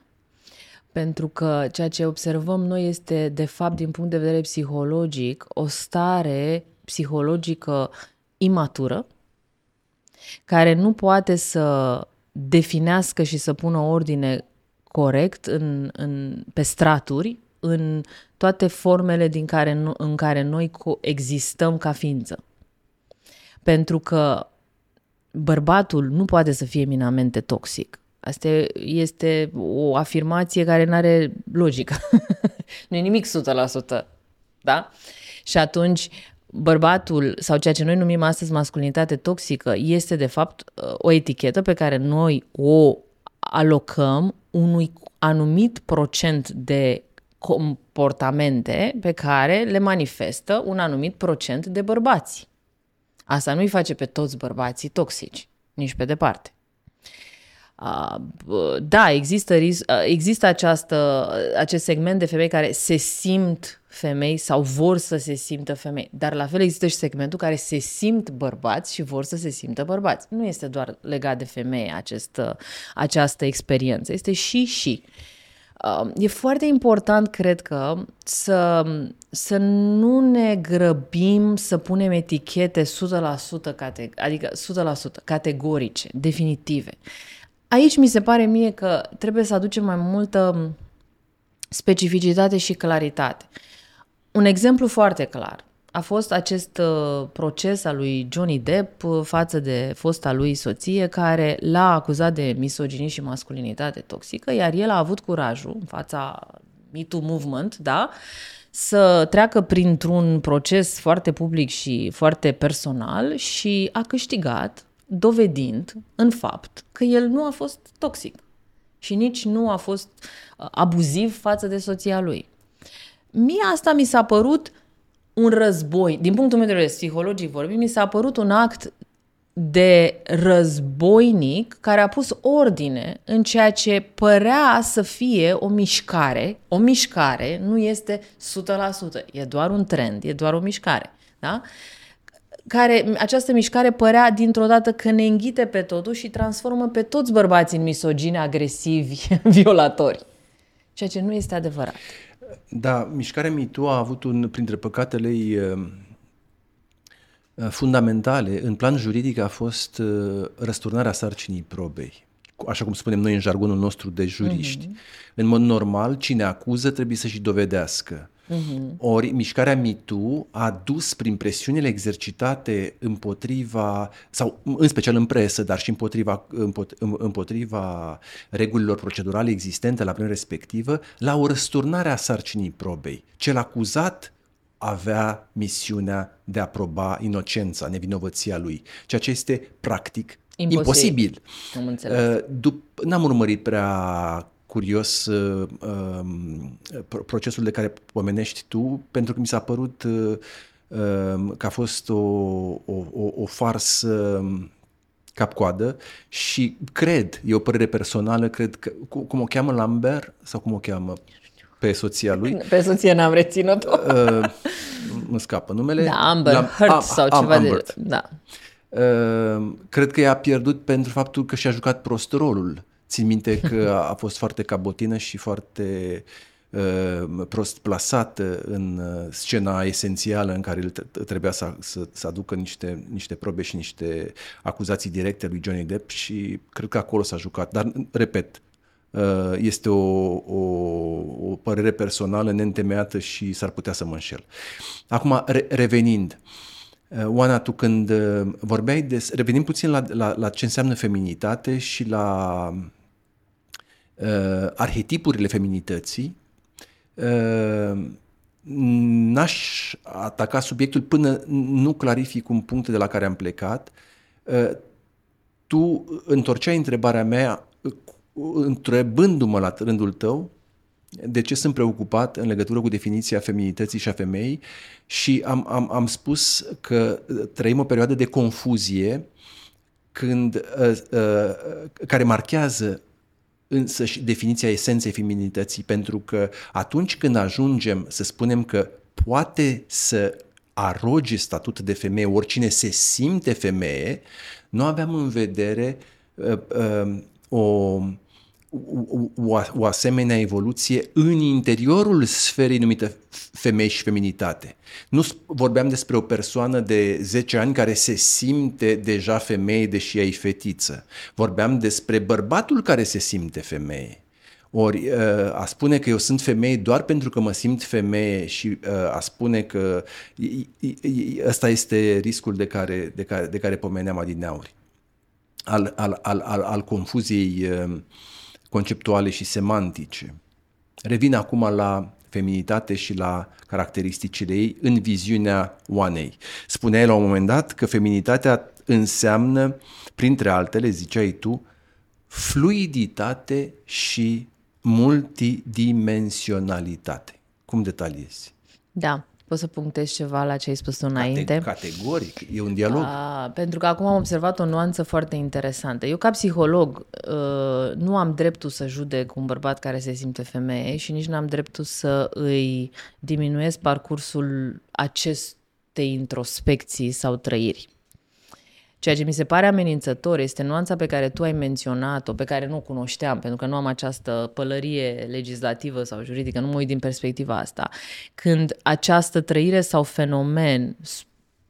Pentru că ceea ce observăm noi este, de fapt, din punct de vedere psihologic, o stare psihologică imatură, care nu poate să definească și să pună ordine corect în, în, pe straturi în toate formele din care, în care noi existăm ca ființă. Pentru că bărbatul nu poate să fie minamente toxic. Asta este o afirmație care nu are logică. nu e nimic 100%. Da? Și atunci, bărbatul sau ceea ce noi numim astăzi masculinitate toxică este de fapt o etichetă pe care noi o alocăm unui anumit procent de comportamente pe care le manifestă un anumit procent de bărbați. Asta nu-i face pe toți bărbații toxici, nici pe departe. Da, există, există această, acest segment de femei care se simt femei sau vor să se simtă femei, dar la fel există și segmentul care se simt bărbați și vor să se simtă bărbați. Nu este doar legat de femeie acest, această experiență, este și și. Uh, E foarte important, cred că, să, să nu ne grăbim să punem etichete 100%, cate, adică 100% categorice, definitive. Aici mi se pare mie că trebuie să aducem mai multă specificitate și claritate. Un exemplu foarte clar a fost acest uh, proces al lui Johnny Depp uh, față de fosta lui soție care l-a acuzat de misoginie și masculinitate toxică, iar el a avut curajul în fața Me Too Movement, da, să treacă printr-un proces foarte public și foarte personal și a câștigat dovedind în fapt că el nu a fost toxic și nici nu a fost uh, abuziv față de soția lui. Mie asta mi s-a părut un război, din punctul meu de vedere psihologic vorbind, mi s-a părut un act de războinic care a pus ordine în ceea ce părea să fie o mișcare. O mișcare nu este 100%, e doar un trend, e doar o mișcare. Da? Care, această mișcare părea dintr-o dată că ne înghite pe totul și transformă pe toți bărbații în misogini, agresivi, violatori. Ceea ce nu este adevărat. Da, mișcarea MeToo a avut un, printre păcatele ei uh, uh, fundamentale, în plan juridic a fost uh, răsturnarea sarcinii probei așa cum spunem noi în jargonul nostru de juriști. Mm-hmm. În mod normal, cine acuză trebuie să și dovedească. Uh-huh. Ori mișcarea MeToo a dus prin presiunile exercitate împotriva, sau în special în presă, dar și împotriva, împotriva regulilor procedurale existente la vremea respectivă, la o răsturnare a sarcinii probei. Cel acuzat avea misiunea de a proba inocența, nevinovăția lui, ceea ce este practic imposibil. imposibil. Am uh, n-am urmărit prea curios uh, uh, procesul de care pomenești tu, pentru că mi s-a părut uh, uh, că a fost o, o, o, o farsă cap-coadă și cred, e o părere personală, cred că, cum o cheamă Lambert sau cum o cheamă pe soția lui? Pe soție n-am reținut-o. Uh, îmi scapă numele. Da, Amber Lam- Heard am, sau am, ceva Amber. de... Da. Uh, cred că i-a pierdut pentru faptul că și-a jucat prost rolul Țin minte că a fost foarte cabotină și foarte uh, prost plasată în uh, scena esențială în care el trebuia să, să, să aducă niște, niște probe și niște acuzații directe lui Johnny Depp și cred că acolo s-a jucat. Dar, repet, uh, este o, o, o părere personală neîntemeiată și s-ar putea să mă înșel. Acum, re, revenind, uh, Oana, tu când uh, vorbeai de... Revenim puțin la, la, la ce înseamnă feminitate și la uh, arhetipurile feminității, uh, n-aș ataca subiectul până nu clarific un punct de la care am plecat. Uh, tu întorceai întrebarea mea întrebându-mă la rândul tău de ce sunt preocupat în legătură cu definiția feminității și a femeii și am, am, am spus că trăim o perioadă de confuzie când, uh, uh, care marchează însă și definiția esenței feminității, pentru că atunci când ajungem să spunem că poate să aroge statut de femeie, oricine se simte femeie, nu aveam în vedere uh, uh, o o, o asemenea evoluție în interiorul sferei numită femei și feminitate. Nu vorbeam despre o persoană de 10 ani care se simte deja femeie, deși ea e fetiță. Vorbeam despre bărbatul care se simte femeie. Ori uh, a spune că eu sunt femeie doar pentru că mă simt femeie și uh, a spune că ăsta este riscul de care, de care, de care pomeneam adineauri. Al, al, al, al, al confuziei uh, conceptuale și semantice. Revin acum la feminitate și la caracteristicile ei în viziunea Oanei. Spuneai la un moment dat că feminitatea înseamnă, printre altele, ziceai tu, fluiditate și multidimensionalitate. Cum detaliezi? Da. Poți să punctezi ceva la ce ai spus tu înainte? Categoric, e un dialog. A, pentru că acum am observat o nuanță foarte interesantă. Eu, ca psiholog, uh, nu am dreptul să judec un bărbat care se simte femeie și nici nu am dreptul să îi diminuez parcursul acestei introspecții sau trăiri. Ceea ce mi se pare amenințător este nuanța pe care tu ai menționat-o, pe care nu o cunoșteam, pentru că nu am această pălărie legislativă sau juridică, nu mă uit din perspectiva asta. Când această trăire sau fenomen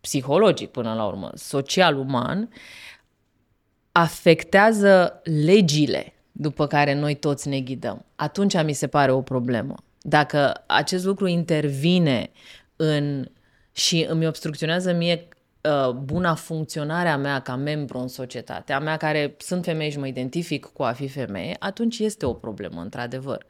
psihologic până la urmă, social-uman, afectează legile după care noi toți ne ghidăm. Atunci mi se pare o problemă. Dacă acest lucru intervine în și îmi obstrucționează mie Uh, buna funcționare a mea ca membru în societate, a mea care sunt femeie și mă identific cu a fi femeie, atunci este o problemă, într-adevăr.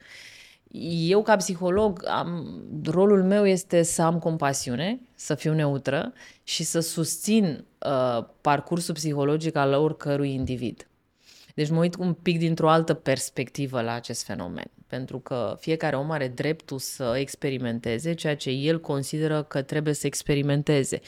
Eu, ca psiholog, am, rolul meu este să am compasiune, să fiu neutră și să susțin uh, parcursul psihologic al oricărui individ. Deci mă uit un pic dintr-o altă perspectivă la acest fenomen, pentru că fiecare om are dreptul să experimenteze ceea ce el consideră că trebuie să experimenteze.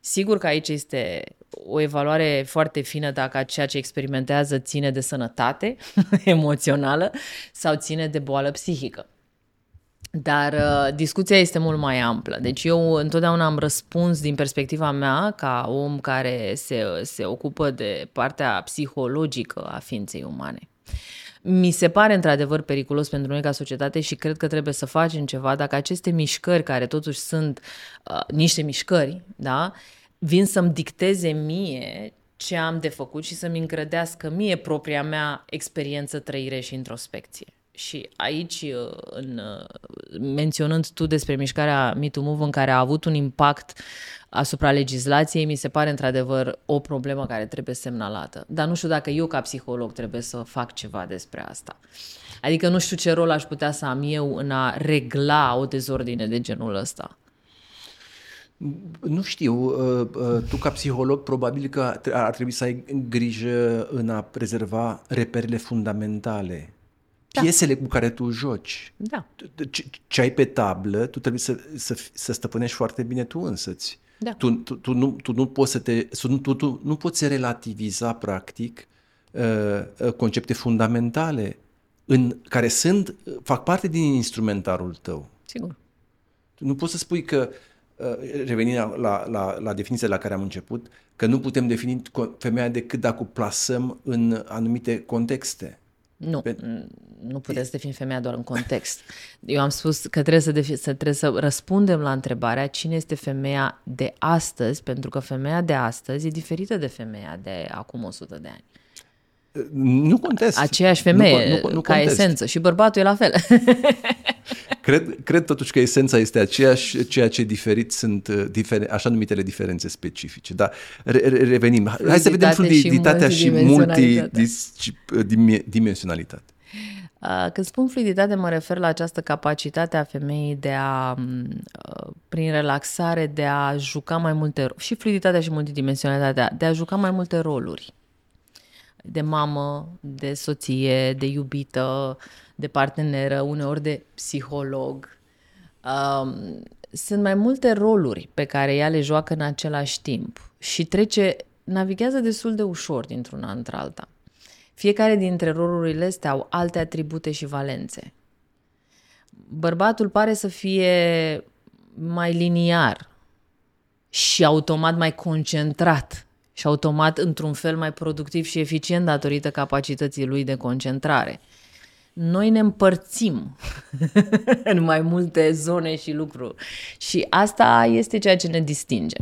Sigur că aici este o evaluare foarte fină dacă ceea ce experimentează ține de sănătate emoțională sau ține de boală psihică. Dar uh, discuția este mult mai amplă. Deci eu întotdeauna am răspuns din perspectiva mea ca om care se, se ocupă de partea psihologică a ființei umane. Mi se pare într-adevăr periculos pentru noi ca societate și cred că trebuie să facem ceva dacă aceste mișcări, care totuși sunt uh, niște mișcări, da, vin să-mi dicteze mie ce am de făcut și să-mi încredească mie propria mea experiență, trăire și introspecție. Și aici, uh, în, uh, menționând tu despre mișcarea Me Too Move, în care a avut un impact asupra legislației, mi se pare într-adevăr o problemă care trebuie semnalată. Dar nu știu dacă eu, ca psiholog, trebuie să fac ceva despre asta. Adică nu știu ce rol aș putea să am eu în a regla o dezordine de genul ăsta. Nu știu, uh, tu ca psiholog probabil că ar trebui să ai grijă în a prezerva reperele fundamentale da. piesele cu care tu joci. Da. Ce, ce ai pe tablă, tu trebuie să, să, să stăpânești foarte bine tu însăți. Da. Tu, tu, tu, nu, tu nu poți să te, tu, tu nu poți relativiza practic uh, uh, concepte fundamentale în care sunt fac parte din instrumentarul tău. Sigur. Tu nu poți să spui că uh, revenind la, la, la definiția la care am început, că nu putem defini femeia decât dacă o plasăm în anumite contexte. Nu, Pe... nu puteți să defini femeia doar în context. Eu am spus că trebuie să, defi- să, trebuie să răspundem la întrebarea cine este femeia de astăzi, pentru că femeia de astăzi e diferită de femeia de acum 100 de ani. Nu contest. Aceeași femeie, nu, nu, nu ca contest. esență. Și bărbatul e la fel. cred, cred totuși că esența este aceeași, ceea ce diferit sunt uh, difer, așa numitele diferențe specifice. Dar re, revenim. Hai să vedem fluiditatea și multidimensionalitate. Când spun fluiditate, mă refer la această capacitate a femeii de a, prin relaxare, de a juca mai multe și fluiditatea și multidimensionalitatea, de a juca mai multe roluri. De mamă, de soție, de iubită, de parteneră, uneori de psiholog. Sunt mai multe roluri pe care ea le joacă în același timp și trece, navighează destul de ușor dintr-una într-alta. Fiecare dintre rolurile astea au alte atribute și valențe. Bărbatul pare să fie mai liniar și automat mai concentrat și automat într-un fel mai productiv și eficient datorită capacității lui de concentrare. Noi ne împărțim în mai multe zone și lucruri și asta este ceea ce ne distinge.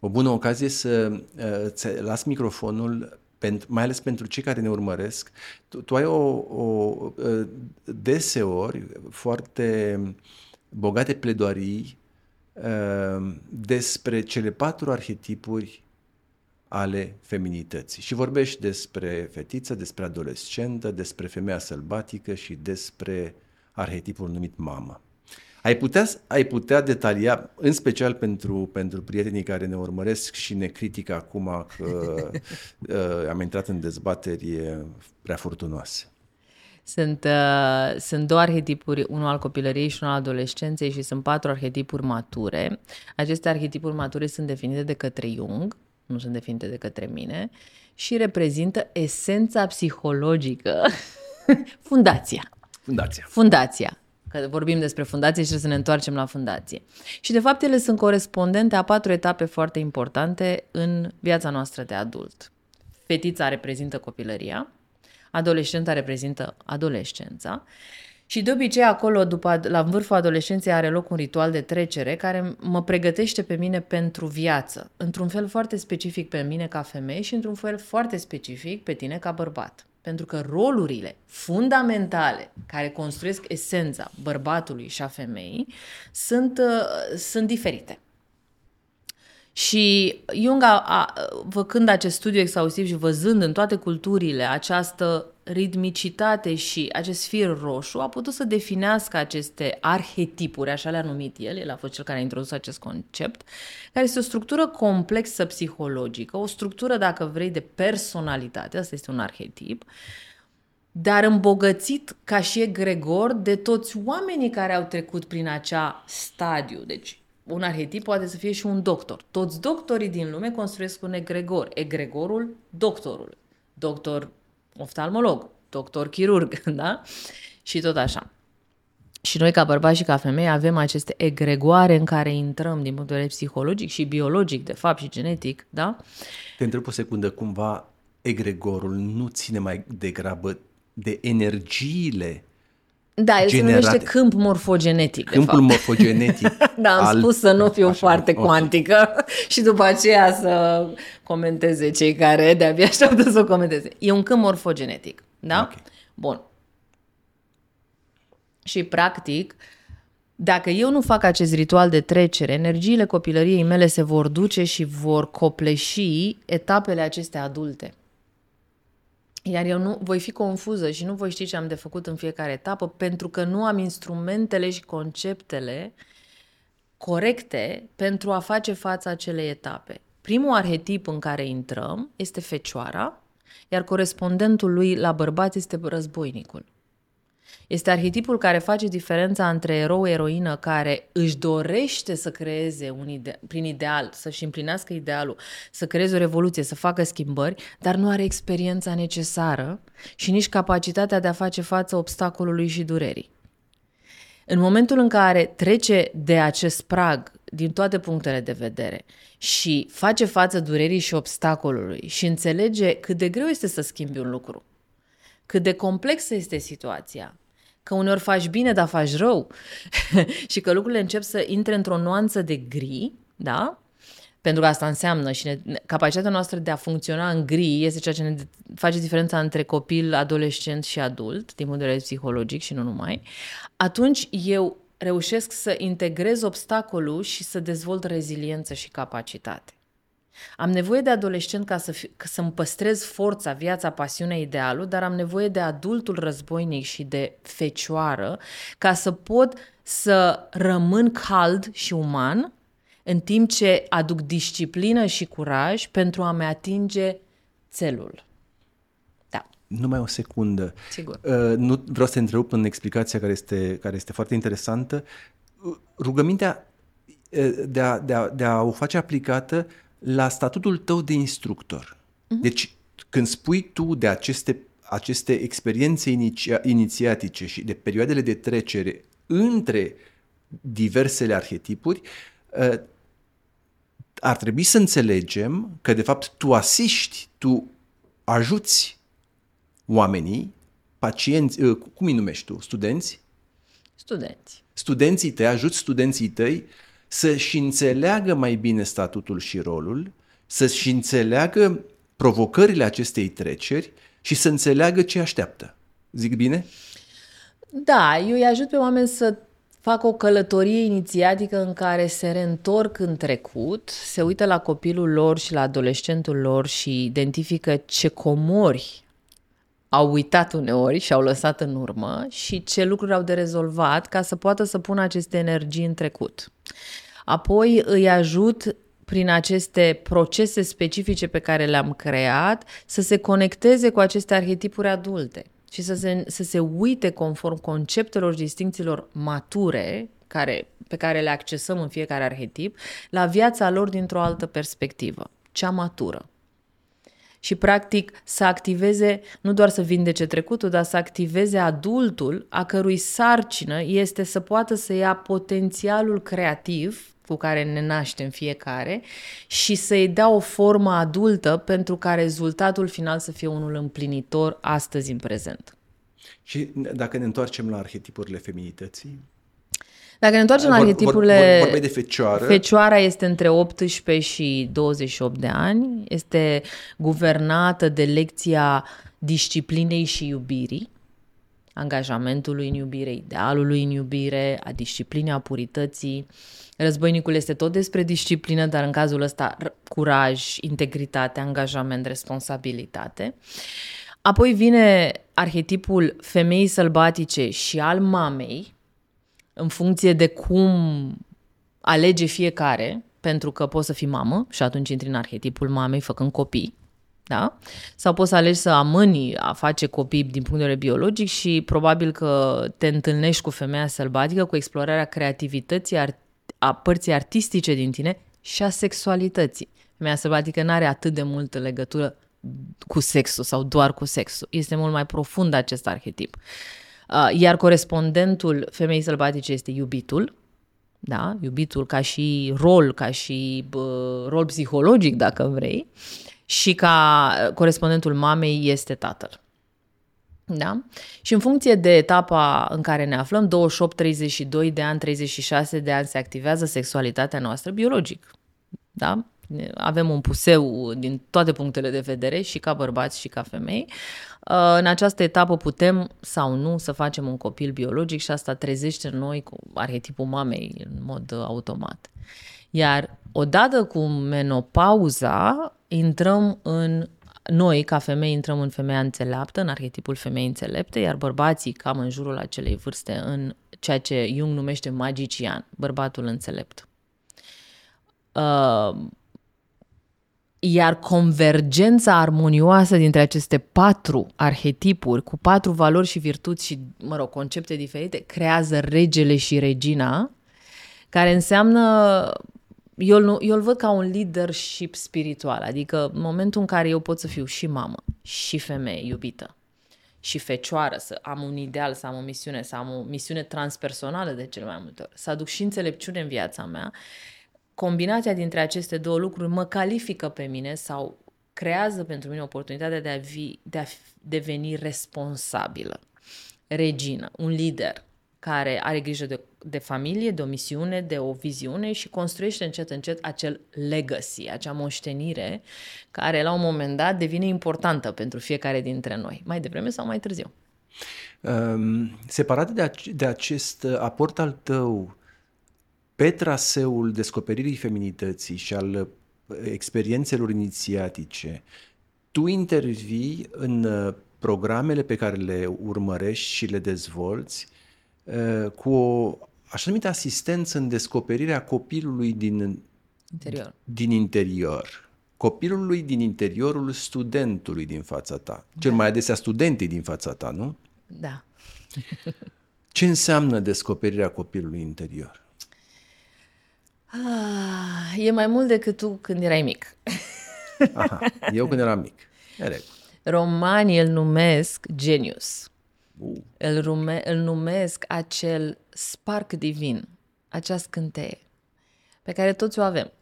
O bună ocazie să uh, las microfonul pentru, mai ales pentru cei care ne urmăresc, tu, tu ai o, o deseori foarte bogate pledoarii uh, despre cele patru arhetipuri ale feminității. Și vorbești despre fetiță, despre adolescentă, despre femeia sălbatică și despre arhetipul numit mamă. Ai putea, ai putea detalia, în special pentru, pentru prietenii care ne urmăresc și ne critică acum că uh, am intrat în dezbateri prea furtunoase? Sunt, uh, sunt două arhetipuri, unul al copilăriei și unul al adolescenței și sunt patru arhetipuri mature. Aceste arhetipuri mature sunt definite de către Jung, nu sunt definite de către mine, și reprezintă esența psihologică, fundația. Fundația. Fundația că vorbim despre fundație și trebuie să ne întoarcem la fundație. Și de fapt ele sunt corespondente a patru etape foarte importante în viața noastră de adult. Fetița reprezintă copilăria, adolescenta reprezintă adolescența și de obicei acolo, după, la vârful adolescenței, are loc un ritual de trecere care mă pregătește pe mine pentru viață, într-un fel foarte specific pe mine ca femeie și într-un fel foarte specific pe tine ca bărbat. Pentru că rolurile fundamentale care construiesc esența bărbatului și a femeii sunt, uh, sunt diferite. Și Jung, a, a, făcând acest studiu exhaustiv și văzând în toate culturile această ritmicitate și acest fir roșu, a putut să definească aceste arhetipuri, așa le-a numit el, el a fost cel care a introdus acest concept, care este o structură complexă psihologică, o structură, dacă vrei, de personalitate, asta este un arhetip, dar îmbogățit ca și egregor de toți oamenii care au trecut prin acea stadiu. Deci, un arhetip poate să fie și un doctor. Toți doctorii din lume construiesc un egregor. Egregorul doctorul. Doctor oftalmolog, doctor chirurg, da? Și tot așa. Și noi, ca bărbați și ca femei, avem aceste egregoare în care intrăm din punct de vedere psihologic și biologic, de fapt, și genetic, da? Te întreb o secundă, cumva egregorul nu ține mai degrabă de energiile da, el generate. se numește câmp morfogenetic. Câmpul morfogenetic. da, am al... spus să nu fiu Așa, foarte okay. cuantică și după aceea să comenteze cei care de-abia așteaptă să o comenteze. E un câmp morfogenetic, da? Okay. Bun. Și practic, dacă eu nu fac acest ritual de trecere, energiile copilăriei mele se vor duce și vor copleși etapele acestea adulte. Iar eu nu voi fi confuză și nu voi ști ce am de făcut în fiecare etapă pentru că nu am instrumentele și conceptele corecte pentru a face față acelei etape. Primul arhetip în care intrăm este fecioara, iar corespondentul lui la bărbați este războinicul. Este arhetipul care face diferența între erou-eroină care își dorește să creeze un ide- prin ideal, să-și împlinească idealul, să creeze o revoluție, să facă schimbări, dar nu are experiența necesară și nici capacitatea de a face față obstacolului și durerii. În momentul în care trece de acest prag din toate punctele de vedere și face față durerii și obstacolului și înțelege cât de greu este să schimbi un lucru, cât de complexă este situația, că uneori faci bine, dar faci rău și că lucrurile încep să intre într-o nuanță de gri, da? Pentru că asta înseamnă și ne, capacitatea noastră de a funcționa în gri este ceea ce ne face diferența între copil, adolescent și adult, din punct de vedere psihologic și nu numai, atunci eu reușesc să integrez obstacolul și să dezvolt reziliență și capacitate. Am nevoie de adolescent ca, să fi, ca să-mi păstrez forța, viața, pasiunea, idealul, dar am nevoie de adultul războinic și de fecioară ca să pot să rămân cald și uman în timp ce aduc disciplină și curaj pentru a-mi atinge țelul. Da. Numai o secundă. Sigur. Uh, nu vreau să te întrerup în explicația care este, care este foarte interesantă. Uh, rugămintea uh, de a, de, a, de a o face aplicată la statutul tău de instructor. Uh-huh. Deci, când spui tu de aceste, aceste experiențe iniția, inițiatice și de perioadele de trecere între diversele arhetipuri, uh, ar trebui să înțelegem că, de fapt, tu asiști, tu ajuți oamenii, pacienți, uh, cum îi numești tu, studenți? Studenți. Studenții tăi, ajuți studenții tăi să-și înțeleagă mai bine statutul și rolul, să-și înțeleagă provocările acestei treceri și să înțeleagă ce așteaptă. Zic bine? Da, eu îi ajut pe oameni să fac o călătorie inițiatică în care se reîntorc în trecut, se uită la copilul lor și la adolescentul lor și identifică ce comori au uitat uneori și au lăsat în urmă și ce lucruri au de rezolvat ca să poată să pună aceste energii în trecut. Apoi îi ajut prin aceste procese specifice pe care le-am creat să se conecteze cu aceste arhetipuri adulte și să se, să se uite conform conceptelor și distințiilor mature care, pe care le accesăm în fiecare arhetip la viața lor dintr-o altă perspectivă, cea matură și practic să activeze, nu doar să vindece trecutul, dar să activeze adultul a cărui sarcină este să poată să ia potențialul creativ cu care ne naștem fiecare și să-i dea o formă adultă pentru ca rezultatul final să fie unul împlinitor astăzi în prezent. Și dacă ne întoarcem la arhetipurile feminității? Dacă ne întoarcem la arhetipurile... Vorbeai de fecioară. Fecioara este între 18 și 28 de ani. Este guvernată de lecția disciplinei și iubirii, angajamentului în iubire, idealului în iubire, a disciplinei, a purității. Războinicul este tot despre disciplină, dar în cazul ăsta curaj, integritate, angajament, responsabilitate. Apoi vine arhetipul femeii sălbatice și al mamei, în funcție de cum alege fiecare, pentru că poți să fii mamă și atunci intri în arhetipul mamei făcând copii, da? Sau poți să alegi să amâni a face copii din punct de vedere biologic și probabil că te întâlnești cu femeia sălbatică, cu explorarea creativității, a părții artistice din tine și a sexualității. Femeia sălbatică nu are atât de multă legătură cu sexul sau doar cu sexul. Este mult mai profund acest arhetip. Uh, iar corespondentul femeii sălbatice este iubitul, da? iubitul ca și rol, ca și bă, rol psihologic, dacă vrei, și ca corespondentul mamei este tatăl. Da? Și în funcție de etapa în care ne aflăm, 28-32 de ani, 36 de ani, se activează sexualitatea noastră biologic. Da? Avem un puseu din toate punctele de vedere, și ca bărbați și ca femei. Uh, în această etapă putem sau nu să facem un copil biologic și asta trezește în noi cu arhetipul mamei în mod automat. Iar odată cu menopauza, intrăm în noi, ca femei, intrăm în femeia înțeleaptă, în arhetipul femei înțelepte, iar bărbații, cam în jurul acelei vârste, în ceea ce Jung numește magician, bărbatul înțelept. Uh, iar convergența armonioasă dintre aceste patru arhetipuri, cu patru valori și virtuți și, mă rog, concepte diferite, creează regele și regina, care înseamnă eu îl, eu îl văd ca un leadership spiritual, adică în momentul în care eu pot să fiu și mamă, și femeie iubită, și fecioară, să am un ideal, să am o misiune, să am o misiune transpersonală de cel mai multe ori, să aduc și înțelepciune în viața mea, combinația dintre aceste două lucruri mă califică pe mine sau creează pentru mine oportunitatea de a, vi, de a deveni responsabilă, regină, un lider care are grijă de, de familie, de o misiune, de o viziune și construiește încet, încet acel legacy, acea moștenire care la un moment dat devine importantă pentru fiecare dintre noi, mai devreme sau mai târziu. Um, separat de, ac- de acest aport al tău pe traseul descoperirii feminității și al experiențelor inițiatice, tu intervii în uh, programele pe care le urmărești și le dezvolți uh, cu o așa numită asistență în descoperirea copilului din interior. Din interior. Copilului din interiorul studentului din fața ta. Cel da. mai adesea studentii din fața ta, nu? Da. Ce înseamnă descoperirea copilului interior? Ah, e mai mult decât tu când erai mic. Aha, eu când eram mic. Erec. Romanii îl numesc genius. Uh. Îl, rume, îl numesc acel spark divin, acea scânteie, pe care toți o avem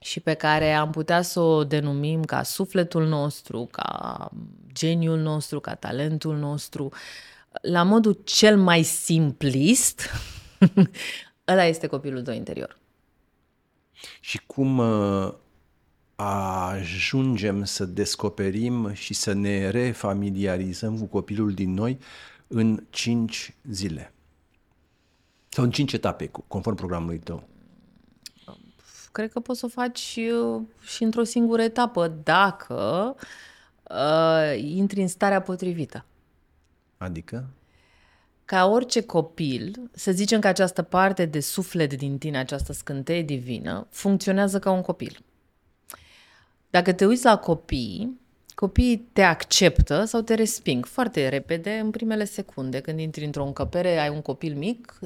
și pe care am putea să o denumim ca sufletul nostru, ca geniul nostru, ca talentul nostru, la modul cel mai simplist, ăla este copilul tău interior. Și cum uh, ajungem să descoperim și să ne refamiliarizăm cu copilul din noi în 5 zile? Sau în 5 etape, conform programului tău? Cred că poți să o faci și, și într-o singură etapă, dacă uh, intri în starea potrivită. Adică? Ca orice copil, să zicem că această parte de suflet din tine, această scânteie divină, funcționează ca un copil. Dacă te uiți la copii, copiii te acceptă sau te resping foarte repede în primele secunde. Când intri într-o încăpere, ai un copil mic,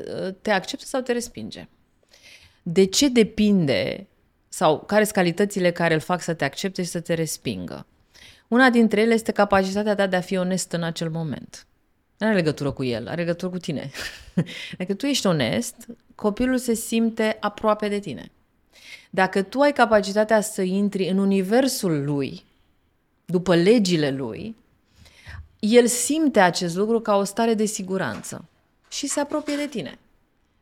te acceptă sau te respinge. De ce depinde sau care sunt calitățile care îl fac să te accepte și să te respingă? Una dintre ele este capacitatea ta de a fi onest în acel moment. Nu are legătură cu el, are legătură cu tine. Dacă tu ești onest, copilul se simte aproape de tine. Dacă tu ai capacitatea să intri în universul lui, după legile lui, el simte acest lucru ca o stare de siguranță și se apropie de tine.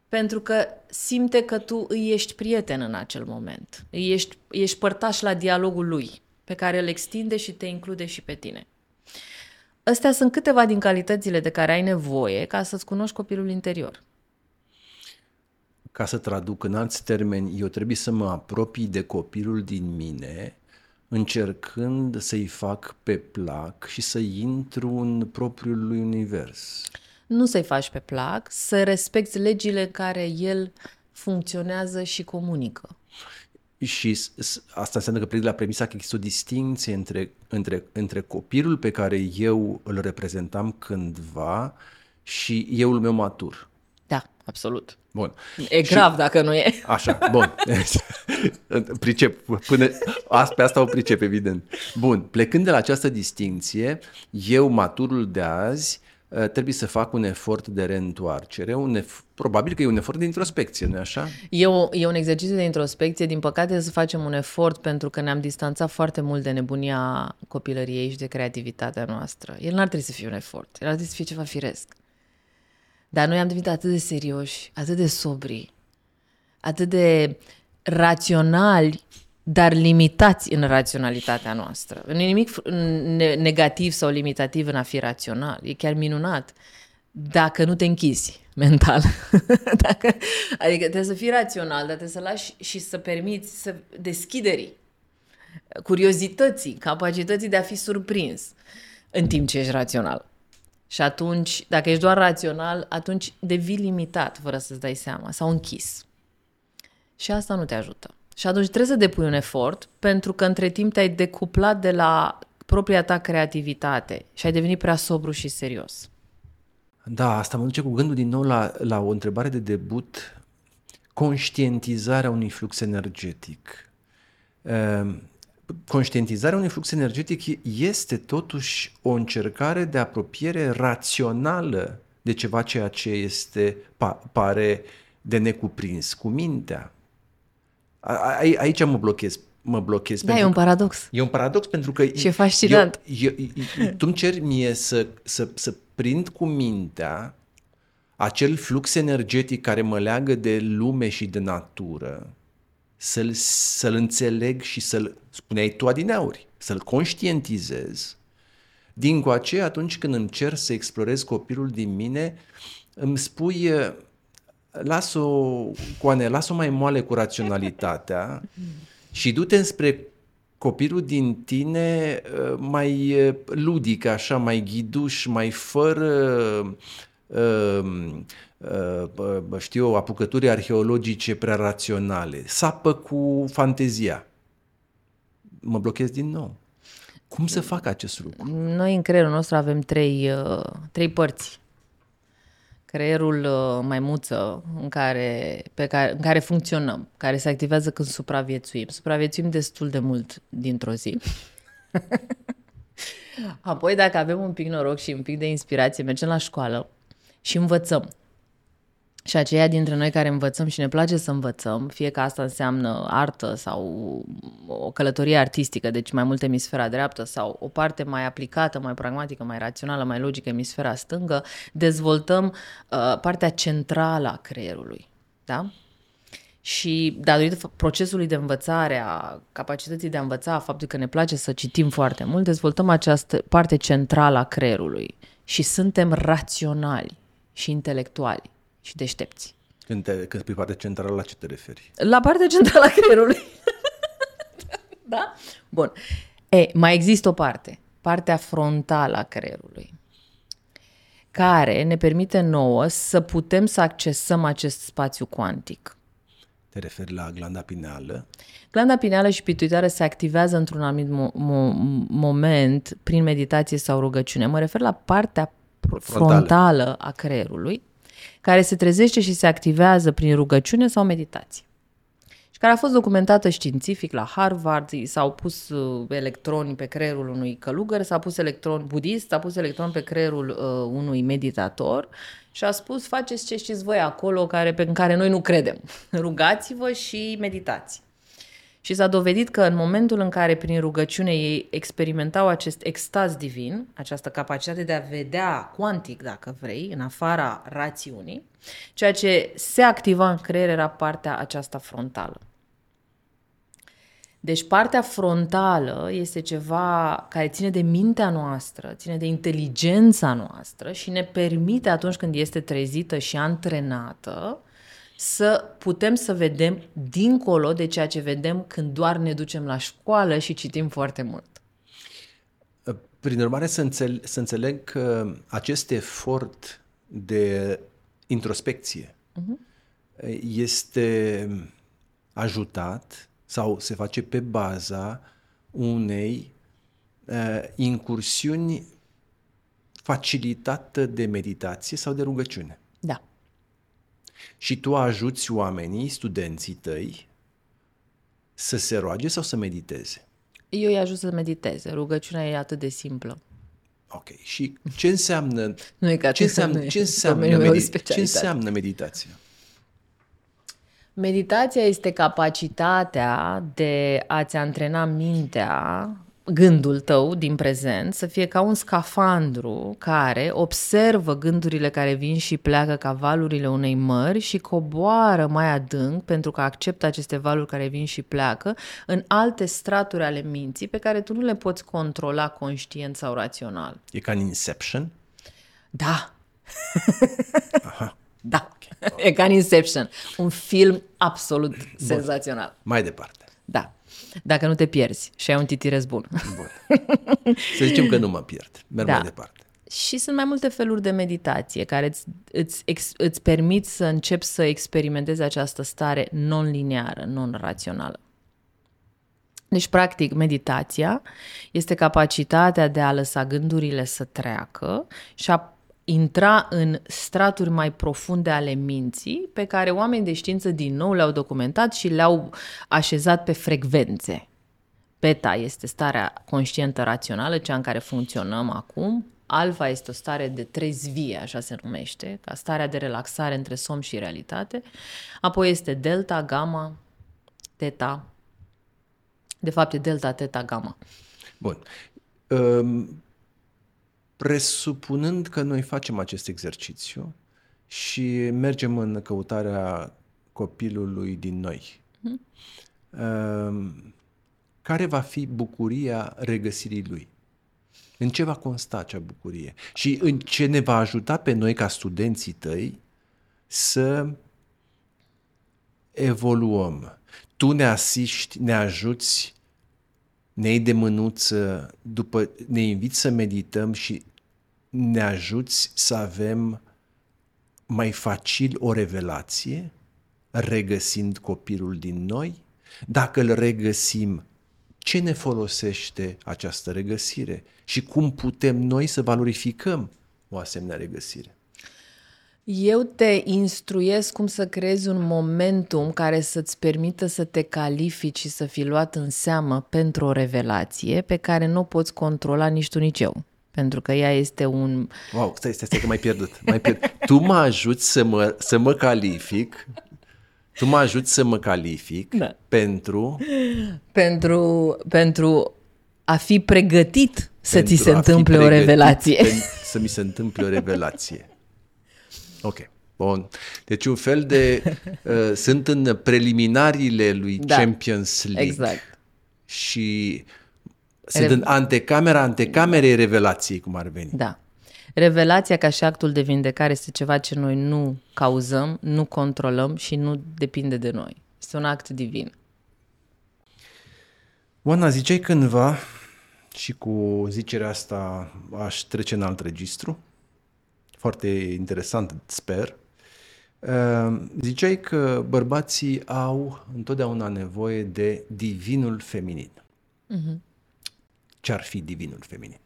Pentru că simte că tu îi ești prieten în acel moment. Îi ești, ești părtaș la dialogul lui, pe care îl extinde și te include și pe tine. Astea sunt câteva din calitățile de care ai nevoie ca să-ți cunoști copilul interior ca să traduc în alți termeni, eu trebuie să mă apropii de copilul din mine, încercând să-i fac pe plac și să intru în propriul lui univers. Nu să-i faci pe plac, să respecti legile care el funcționează și comunică. Și asta înseamnă că plec de la premisa că există o distinție între, între, între copilul pe care eu îl reprezentam cândva și euul meu matur. Da, absolut. Bun. E grav și, dacă nu e. Așa, bun. pricep. Până, pe asta o pricep, evident. Bun. Plecând de la această distinție, eu, maturul de azi, ă, trebuie să fac un efort de reîntoarcere, un ef- probabil că e un efort de introspecție, nu-i așa? E, o, e un exercițiu de introspecție, din păcate să facem un efort pentru că ne-am distanțat foarte mult de nebunia copilăriei și de creativitatea noastră. El n-ar trebui să fie un efort, el ar trebui să fie ceva firesc. Dar noi am devenit atât de serioși, atât de sobri, atât de raționali, dar limitați în raționalitatea noastră. Nu e nimic negativ sau limitativ în a fi rațional. E chiar minunat dacă nu te închizi mental. dacă, adică trebuie să fii rațional, dar trebuie să lași și să permiți să deschiderii, curiozității, capacității de a fi surprins în timp ce ești rațional. Și atunci, dacă ești doar rațional, atunci devii limitat fără să-ți dai seama sau închis. Și asta nu te ajută. Și atunci trebuie să depui un efort pentru că între timp te-ai decuplat de la propria ta creativitate și ai devenit prea sobru și serios. Da, asta mă duce cu gândul din nou la, la o întrebare de debut, conștientizarea unui flux energetic. Ehm, conștientizarea unui flux energetic este totuși o încercare de apropiere rațională de ceva ceea ce este, pa, pare de necuprins cu mintea. A, a, aici mă blochez. Mă blochez da, e un paradox. E un paradox pentru că... Și e fascinant. Eu, eu, eu, tu îmi ceri mie să, să, să prind cu mintea acel flux energetic care mă leagă de lume și de natură să-l, să-l înțeleg și să-l, spuneai tu adineauri, să-l conștientizez, din cu aceea atunci când încerc să explorez copilul din mine, îmi spui, las-o, Coane, las-o mai moale cu raționalitatea Și du-te spre copilul din tine uh, mai uh, ludic, așa, mai ghiduș, mai fără, uh, știu eu, apucături arheologice prea raționale. Sapă cu fantezia. Mă blochez din nou. Cum să fac acest lucru? Noi în creierul nostru avem trei, trei părți creierul uh, maimuță în care, pe care, în care funcționăm, care se activează când supraviețuim. Supraviețuim destul de mult dintr-o zi. Apoi, dacă avem un pic noroc și un pic de inspirație, mergem la școală și învățăm. Și aceia dintre noi care învățăm și ne place să învățăm, fie că asta înseamnă artă sau o călătorie artistică, deci mai mult emisfera dreaptă sau o parte mai aplicată, mai pragmatică, mai rațională, mai logică, emisfera stângă, dezvoltăm uh, partea centrală a creierului. Da? Și datorită procesului de învățare, a capacității de a învăța, a faptului că ne place să citim foarte mult, dezvoltăm această parte centrală a creierului și suntem raționali și intelectuali și deștepți. Când, te, când spui partea centrală, la ce te referi? La partea centrală a creierului. da? Bun. E, mai există o parte, partea frontală a creierului, care ne permite nouă să putem să accesăm acest spațiu cuantic. Te referi la glanda pineală? Glanda pineală și pituitară se activează într-un anumit mo- mo- moment prin meditație sau rugăciune. Mă refer la partea frontală, frontală a creierului, care se trezește și se activează prin rugăciune sau meditație. Și care a fost documentată științific la Harvard, s-au pus uh, electroni pe creierul unui călugăr, s-a pus electron budist, s-a pus electron pe creierul uh, unui meditator și a spus faceți ce știți voi acolo care, pe care noi nu credem. Rugați-vă și meditați. Și s-a dovedit că în momentul în care prin rugăciune ei experimentau acest extaz divin, această capacitate de a vedea cuantic, dacă vrei, în afara rațiunii, ceea ce se activa în creier era partea aceasta frontală. Deci partea frontală este ceva care ține de mintea noastră, ține de inteligența noastră și ne permite atunci când este trezită și antrenată să putem să vedem dincolo de ceea ce vedem când doar ne ducem la școală și citim foarte mult. Prin urmare, să, înțeleg, să înțeleg că acest efort de introspecție uh-huh. este ajutat sau se face pe baza unei uh, incursiuni facilitată de meditație sau de rugăciune. Da. Și tu ajuți oamenii, studenții tăi, să se roage sau să mediteze? Eu îi ajut să mediteze. Rugăciunea e atât de simplă. Ok. Și ce înseamnă, nu e ca ce înseamnă, ce înseamnă, medita- ce înseamnă meditația? Meditația este capacitatea de a-ți antrena mintea gândul tău din prezent să fie ca un scafandru care observă gândurile care vin și pleacă ca valurile unei mări și coboară mai adânc pentru că acceptă aceste valuri care vin și pleacă în alte straturi ale minții pe care tu nu le poți controla conștient sau rațional. E ca în Inception? Da. Aha. Da. Okay. E ca în Inception. Un film absolut Bun. senzațional. Mai departe. Da. Dacă nu te pierzi și ai un titirez bun. Bun. Să zicem că nu mă pierd. Merg da. mai departe. Și sunt mai multe feluri de meditație care îți, îți, îți, îți permit să începi să experimentezi această stare non-lineară, non-rațională. Deci, practic, meditația este capacitatea de a lăsa gândurile să treacă și a intra în straturi mai profunde ale minții, pe care oamenii de știință din nou le-au documentat și le-au așezat pe frecvențe. Beta este starea conștientă rațională, cea în care funcționăm acum. Alfa este o stare de trezvie, așa se numește, ca starea de relaxare între somn și realitate. Apoi este delta, gamma, teta. De fapt, e delta, teta, gamma. Bun. Um presupunând că noi facem acest exercițiu și mergem în căutarea copilului din noi, mm. care va fi bucuria regăsirii lui? În ce va consta acea bucurie? Și în ce ne va ajuta pe noi ca studenții tăi să evoluăm? Tu ne asiști, ne ajuți, ne iei de mânuță, după, ne inviți să medităm și ne ajuți să avem mai facil o revelație, regăsind copilul din noi? Dacă îl regăsim, ce ne folosește această regăsire și cum putem noi să valorificăm o asemenea regăsire? Eu te instruiesc cum să creezi un momentum care să-ți permită să te califici și să fii luat în seamă pentru o revelație pe care nu o poți controla nici tu, nici eu. Pentru că ea este un... Wow, stai, stai, stai că mai pierdut. Mai pierdut. Tu mă ajuți să mă, să mă calific tu mă ajuți să mă calific da. pentru... Pentru, pentru a fi pregătit să ți se întâmple o revelație. Să mi se întâmple o revelație. Ok. Bun. Deci un fel de... Uh, sunt în preliminariile lui da. Champions League. Exact. Și sunt Re... în antecamera antecamerei revelației, cum ar veni. Da. Revelația ca și actul de vindecare este ceva ce noi nu cauzăm, nu controlăm și nu depinde de noi. Este un act divin. Oana, ziceai cândva, și cu zicerea asta aș trece în alt registru, foarte interesant, sper, uh, ziceai că bărbații au întotdeauna nevoie de divinul feminin. Uh-huh. Ce-ar fi divinul feminin?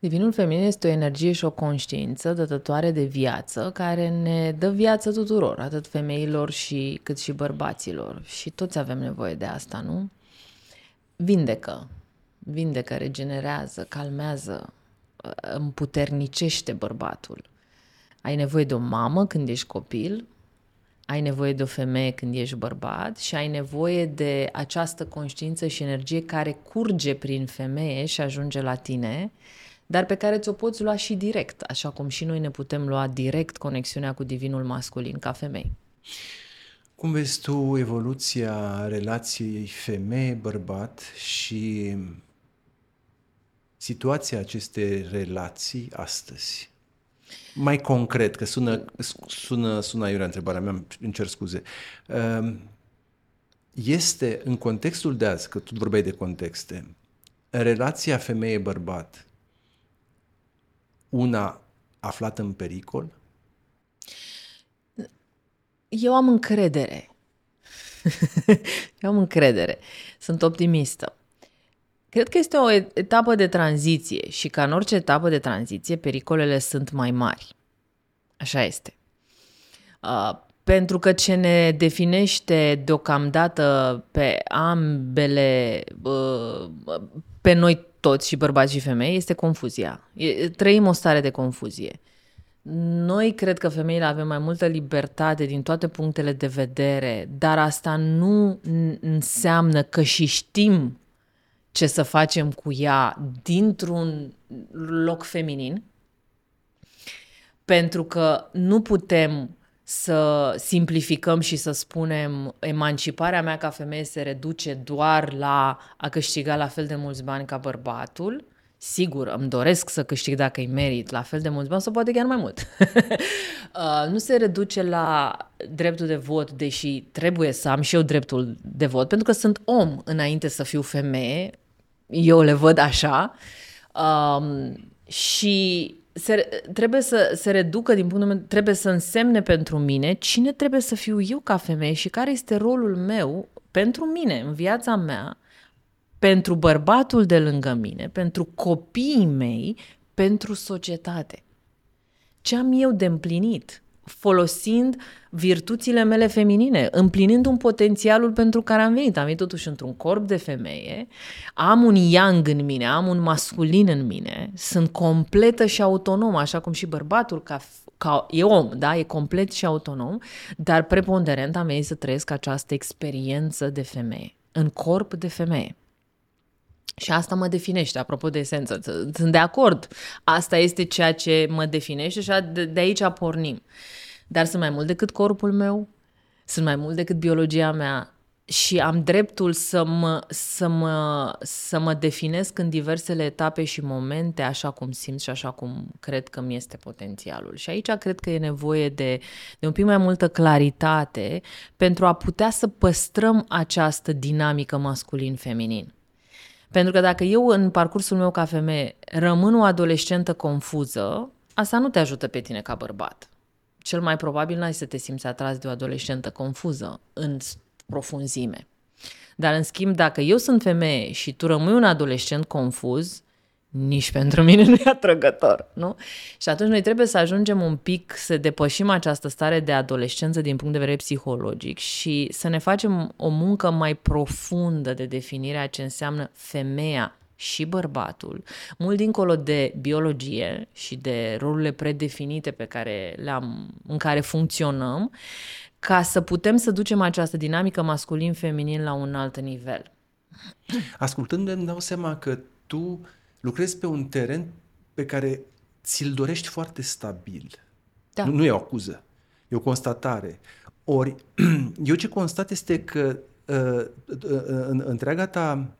Divinul feminin este o energie și o conștiință dătătoare de viață care ne dă viață tuturor, atât femeilor și cât și bărbaților. Și toți avem nevoie de asta, nu? Vindecă, vindecă, regenerează, calmează, împuternicește bărbatul. Ai nevoie de o mamă când ești copil, ai nevoie de o femeie când ești bărbat și ai nevoie de această conștiință și energie care curge prin femeie și ajunge la tine dar pe care ți-o poți lua și direct, așa cum și noi ne putem lua direct conexiunea cu divinul masculin ca femei. Cum vezi tu evoluția relației femeie-bărbat și situația acestei relații astăzi? Mai concret, că sună, sună, sună aiurea întrebarea mea, îmi cer scuze. Ehm, este, în contextul de azi, că tu vorbeai de contexte, relația femeie-bărbat una aflată în pericol? Eu am încredere. Eu am încredere. Sunt optimistă. Cred că este o etapă de tranziție și ca în orice etapă de tranziție, pericolele sunt mai mari. Așa este. Uh, pentru că ce ne definește deocamdată pe ambele, uh, pe noi toți și bărbați și femei, este confuzia. E, trăim o stare de confuzie. Noi cred că femeile avem mai multă libertate din toate punctele de vedere, dar asta nu înseamnă că și știm ce să facem cu ea dintr-un loc feminin, pentru că nu putem să simplificăm și să spunem emanciparea mea ca femeie se reduce doar la a câștiga la fel de mulți bani ca bărbatul, sigur, îmi doresc să câștig dacă îi merit la fel de mulți bani sau poate chiar mai mult. uh, nu se reduce la dreptul de vot, deși trebuie să am și eu dreptul de vot, pentru că sunt om înainte să fiu femeie, eu le văd așa. Um, și se, trebuie să se reducă din punctul meu, trebuie să însemne pentru mine cine trebuie să fiu eu ca femeie și care este rolul meu pentru mine, în viața mea, pentru bărbatul de lângă mine, pentru copiii mei, pentru societate. Ce am eu de împlinit? Folosind virtuțile mele feminine, împlinind un potențialul pentru care am venit. Am venit totuși într-un corp de femeie, am un yang în mine, am un masculin în mine, sunt completă și autonomă, așa cum și bărbatul ca, ca e om, da, e complet și autonom, dar preponderent am venit să trăiesc această experiență de femeie, în corp de femeie. Și asta mă definește, apropo de esență. Sunt de acord. Asta este ceea ce mă definește și de aici pornim. Dar sunt mai mult decât corpul meu, sunt mai mult decât biologia mea, și am dreptul să mă, să, mă, să mă definesc în diversele etape și momente așa cum simt și așa cum cred că mi este potențialul. Și aici cred că e nevoie de, de un pic mai multă claritate pentru a putea să păstrăm această dinamică masculin-feminin. Pentru că dacă eu în parcursul meu ca femeie rămân o adolescentă confuză, asta nu te ajută pe tine ca bărbat. Cel mai probabil n-ai să te simți atras de o adolescentă confuză în profunzime. Dar, în schimb, dacă eu sunt femeie și tu rămâi un adolescent confuz, nici pentru mine nu e atrăgător, nu? Și atunci noi trebuie să ajungem un pic să depășim această stare de adolescență din punct de vedere psihologic și să ne facem o muncă mai profundă de definire a ce înseamnă femeia și bărbatul, mult dincolo de biologie și de rolurile predefinite pe care le-am, în care funcționăm, ca să putem să ducem această dinamică masculin-feminin la un alt nivel. Ascultând, îmi dau seama că tu lucrezi pe un teren pe care ți-l dorești foarte stabil. Da. Nu, nu e o acuză, e o constatare. Ori, eu ce constat este că uh, uh, în întreaga ta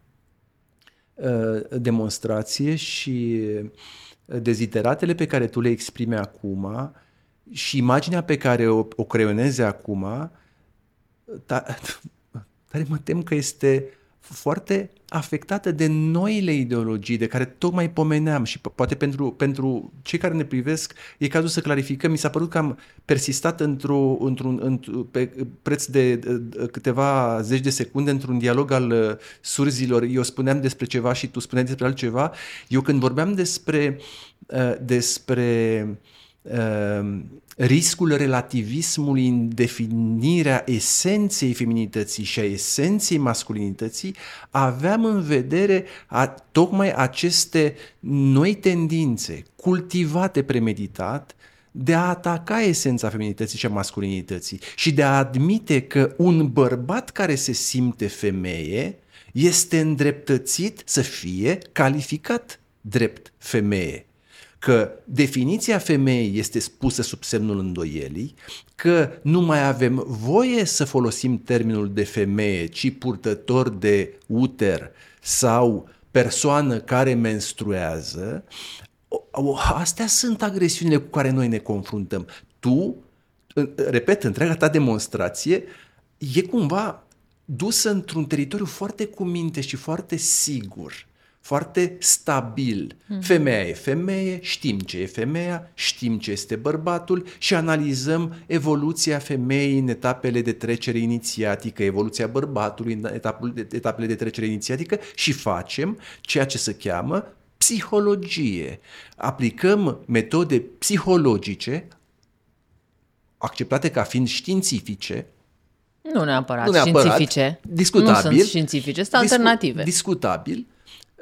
uh, demonstrație și deziteratele pe care tu le exprime acum și imaginea pe care o, o creioneze acum, tare mă tem că este foarte afectată de noile ideologii de care tocmai pomeneam și poate pentru, pentru cei care ne privesc e cazul să clarificăm. Mi s-a părut că am persistat într-o, într-un, într pe preț de câteva zeci de secunde într-un dialog al uh, surzilor. Eu spuneam despre ceva și tu spuneai despre altceva. Eu când vorbeam despre, uh, despre uh, riscul relativismului în definirea esenței feminității și a esenței masculinității, aveam în vedere a, tocmai aceste noi tendințe cultivate premeditat de a ataca esența feminității și a masculinității și de a admite că un bărbat care se simte femeie este îndreptățit să fie calificat drept femeie că definiția femeii este spusă sub semnul îndoielii, că nu mai avem voie să folosim termenul de femeie, ci purtător de uter sau persoană care menstruează, astea sunt agresiunile cu care noi ne confruntăm. Tu, repet, întreaga ta demonstrație e cumva dusă într-un teritoriu foarte cu minte și foarte sigur foarte stabil. Mm. Femeia e femeie, știm ce e femeia, știm ce este bărbatul și analizăm evoluția femeii în etapele de trecere inițiatică, evoluția bărbatului în etapele de trecere inițiatică și facem ceea ce se cheamă psihologie. Aplicăm metode psihologice acceptate ca fiind științifice, nu neapărat, nu neapărat științifice. Discutabil. Nu sunt științifice, sunt discu- alternative. Discutabil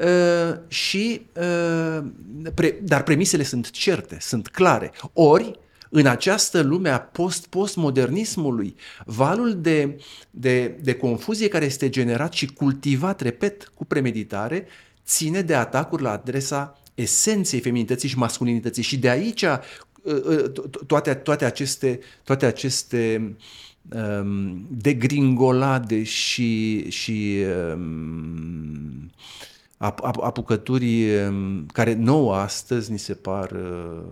Uh, și, uh, pre, dar premisele sunt certe, sunt clare. Ori, în această lume a post-postmodernismului, valul de, de, de confuzie care este generat și cultivat, repet, cu premeditare, ține de atacuri la adresa esenței feminității și masculinității. Și de aici uh, toate, toate aceste, toate aceste um, degringolade și, și um, apucături um, care nouă astăzi ni se par uh,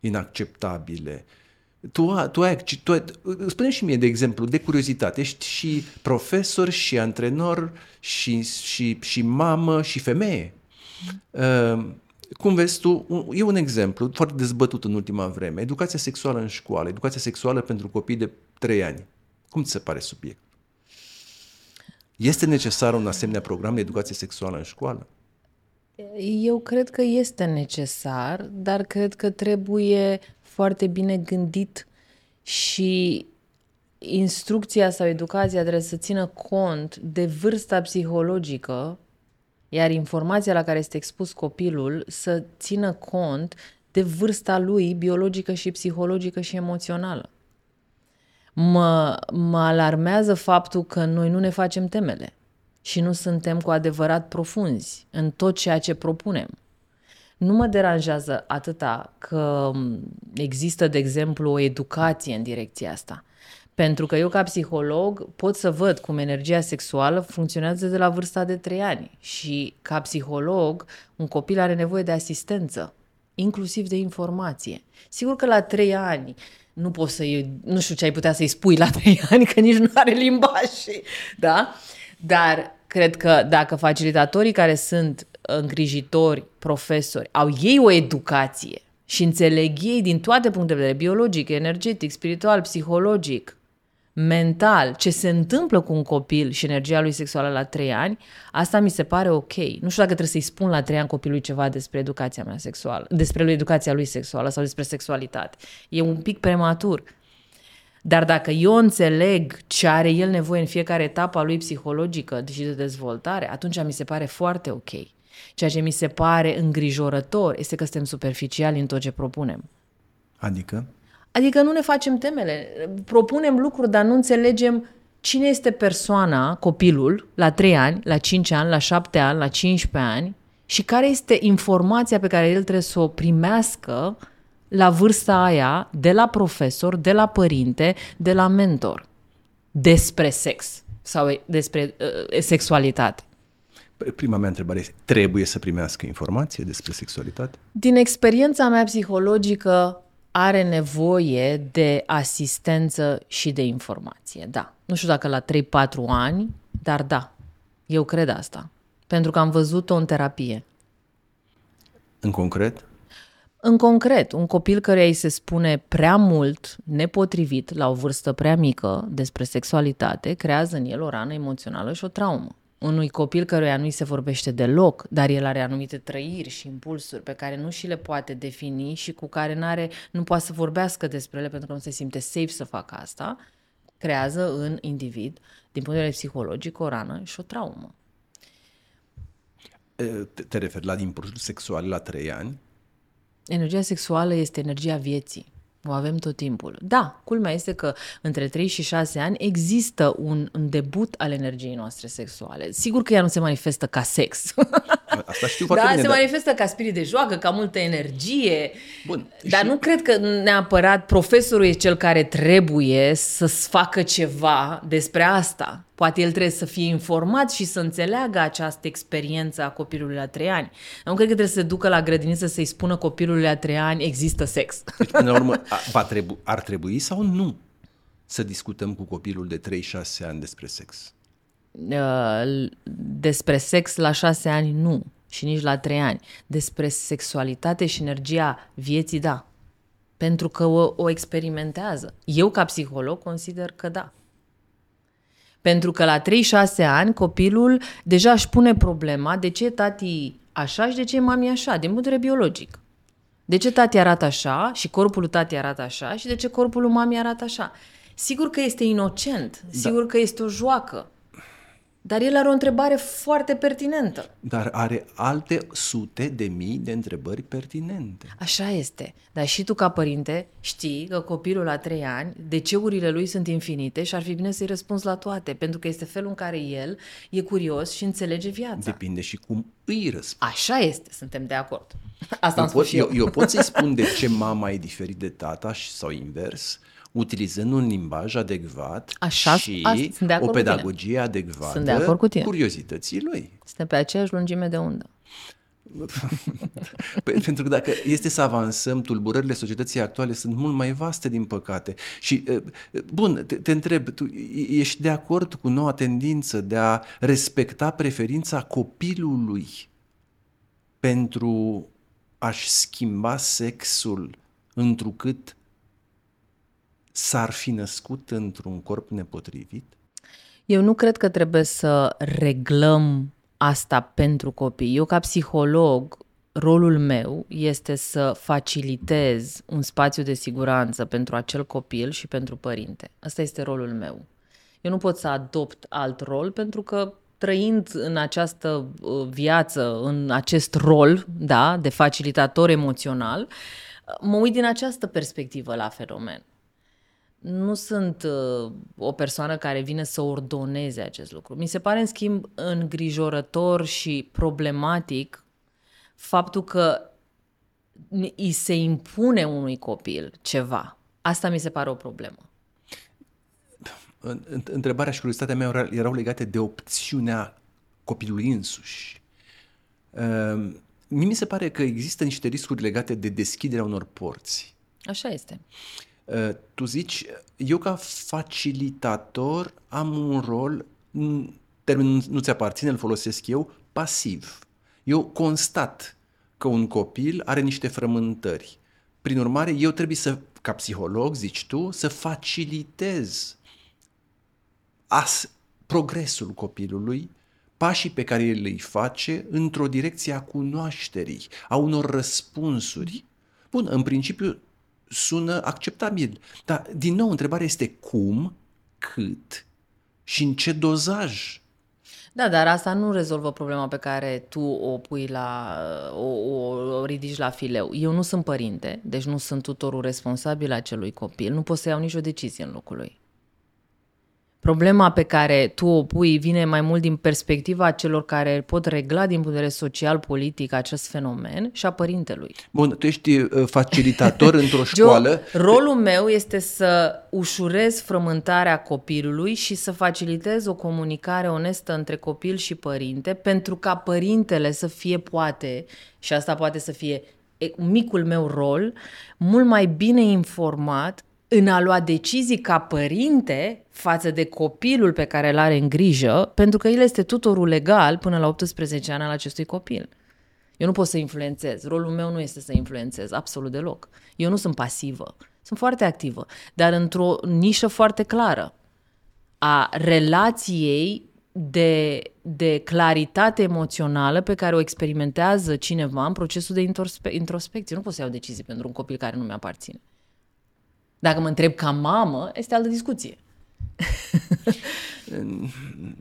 inacceptabile. Tu, tu ai, tu, spune și mie, de exemplu, de curiozitate, ești și profesor, și antrenor, și, și, și mamă, și femeie. Uh, cum vezi tu, e un exemplu foarte dezbătut în ultima vreme, educația sexuală în școală, educația sexuală pentru copii de 3 ani. Cum ți se pare subiect? Este necesar un asemenea program de educație sexuală în școală? Eu cred că este necesar, dar cred că trebuie foarte bine gândit și instrucția sau educația trebuie să țină cont de vârsta psihologică, iar informația la care este expus copilul să țină cont de vârsta lui biologică și psihologică și emoțională mă, mă alarmează faptul că noi nu ne facem temele și nu suntem cu adevărat profunzi în tot ceea ce propunem. Nu mă deranjează atâta că există, de exemplu, o educație în direcția asta. Pentru că eu, ca psiholog, pot să văd cum energia sexuală funcționează de la vârsta de 3 ani. Și, ca psiholog, un copil are nevoie de asistență, inclusiv de informație. Sigur că la 3 ani nu poți să nu știu ce ai putea să-i spui la 3 ani, că nici nu are limbaj, da? Dar cred că dacă facilitatorii care sunt îngrijitori, profesori, au ei o educație și înțeleg ei din toate punctele de vedere, biologic, energetic, spiritual, psihologic, mental, ce se întâmplă cu un copil și energia lui sexuală la 3 ani, asta mi se pare ok. Nu știu dacă trebuie să-i spun la 3 ani copilului ceva despre educația mea sexuală, despre lui educația lui sexuală sau despre sexualitate. E un pic prematur. Dar dacă eu înțeleg ce are el nevoie în fiecare etapă a lui psihologică și de dezvoltare, atunci mi se pare foarte ok. Ceea ce mi se pare îngrijorător este că suntem superficiali în tot ce propunem. Adică? Adică nu ne facem temele. Propunem lucruri, dar nu înțelegem cine este persoana, copilul, la 3 ani, la 5 ani, la 7 ani, la 15 ani și care este informația pe care el trebuie să o primească la vârsta aia de la profesor, de la părinte, de la mentor despre sex sau despre uh, sexualitate. Prima mea întrebare este, trebuie să primească informație despre sexualitate? Din experiența mea psihologică, are nevoie de asistență și de informație, da. Nu știu dacă la 3-4 ani, dar da, eu cred asta. Pentru că am văzut-o în terapie. În concret? În concret, un copil căruia îi se spune prea mult, nepotrivit, la o vârstă prea mică, despre sexualitate, creează în el o rană emoțională și o traumă unui copil căruia nu-i se vorbește deloc, dar el are anumite trăiri și impulsuri pe care nu și le poate defini și cu care n-are, nu poate să vorbească despre ele pentru că nu se simte safe să facă asta, creează în individ, din punct de vedere psihologic, o rană și o traumă. Te, te referi la impulsuri sexuale la trei ani? Energia sexuală este energia vieții. O avem tot timpul. Da, culmea este că între 3 și 6 ani există un, un debut al energiei noastre sexuale. Sigur că ea nu se manifestă ca sex. Asta știu foarte da, bine. se dar... manifestă ca spirit de joacă, ca multă energie. Bun. Dar și... nu cred că neapărat profesorul e cel care trebuie să facă ceva despre asta. Poate el trebuie să fie informat și să înțeleagă această experiență a copilului la trei ani. Nu cred că trebuie să se ducă la grădiniță să-i spună copilului la trei ani există sex. Deci, până la urmă, va trebu- ar trebui sau nu să discutăm cu copilul de 3-6 ani despre sex? Uh, despre sex la 6 ani nu și nici la 3 ani. Despre sexualitate și energia vieții, da. Pentru că o, o experimentează. Eu, ca psiholog, consider că da. Pentru că la 3-6 ani copilul deja își pune problema de ce tati așa și de ce mami așa, din punct de vedere biologic. De ce tati arată așa și corpul tati arată așa și de ce corpul mami arată așa. Sigur că este inocent, da. sigur că este o joacă, dar el are o întrebare foarte pertinentă. Dar are alte sute de mii de întrebări pertinente. Așa este. Dar și tu, ca părinte, știi că copilul la trei ani, deceurile lui sunt infinite și ar fi bine să-i răspunzi la toate, pentru că este felul în care el e curios și înțelege viața. Depinde și cum îi răspunzi. Așa este, suntem de acord. Asta eu am pot, și eu. eu. Eu pot să-i spun de ce mama e diferit de tata sau invers, utilizând un limbaj adecvat Așa, și a, o pedagogie adecvată sunt de acord cu tine. curiozității lui. Suntem pe aceeași lungime de undă. Pentru că dacă este să avansăm, tulburările societății actuale sunt mult mai vaste, din păcate. Și, bun, te, te întreb, tu ești de acord cu noua tendință de a respecta preferința copilului pentru a-și schimba sexul întrucât s-ar fi născut într-un corp nepotrivit? Eu nu cred că trebuie să reglăm asta pentru copii. Eu, ca psiholog, rolul meu este să facilitez un spațiu de siguranță pentru acel copil și pentru părinte. Asta este rolul meu. Eu nu pot să adopt alt rol pentru că trăind în această uh, viață, în acest rol, da, de facilitator emoțional, mă uit din această perspectivă la fenomen nu sunt uh, o persoană care vine să ordoneze acest lucru. Mi se pare, în schimb, îngrijorător și problematic faptul că îi se impune unui copil ceva. Asta mi se pare o problemă. întrebarea și curiozitatea mea erau legate de opțiunea copilului însuși. Uh, mie mi se pare că există niște riscuri legate de deschiderea unor porți. Așa este. Uh, tu zici, eu ca facilitator am un rol, termenul nu ți aparține, îl folosesc eu, pasiv. Eu constat că un copil are niște frământări. Prin urmare, eu trebuie să, ca psiholog, zici tu, să facilitez as, progresul copilului, pașii pe care el îi face într-o direcție a cunoașterii, a unor răspunsuri. Bun, în principiu sună acceptabil, dar din nou întrebarea este cum, cât și în ce dozaj. Da, dar asta nu rezolvă problema pe care tu o pui la, o, o, o ridici la fileu. Eu nu sunt părinte, deci nu sunt tutorul responsabil acelui copil, nu pot să iau nicio decizie în locul lui. Problema pe care tu o pui vine mai mult din perspectiva celor care pot regla din punct de vedere social, politic acest fenomen și a părintelui. Bun, tu ești uh, facilitator într-o școală. Joe, rolul meu este să ușurez frământarea copilului și să facilitez o comunicare onestă între copil și părinte pentru ca părintele să fie poate, și asta poate să fie micul meu rol, mult mai bine informat în a lua decizii ca părinte față de copilul pe care îl are în grijă, pentru că el este tutorul legal până la 18 ani al acestui copil. Eu nu pot să influențez. Rolul meu nu este să influențez, absolut deloc. Eu nu sunt pasivă. Sunt foarte activă, dar într-o nișă foarte clară a relației de, de claritate emoțională pe care o experimentează cineva în procesul de introspe- introspecție. Nu pot să iau decizii pentru un copil care nu mi-aparține. Dacă mă întreb ca mamă, este altă discuție.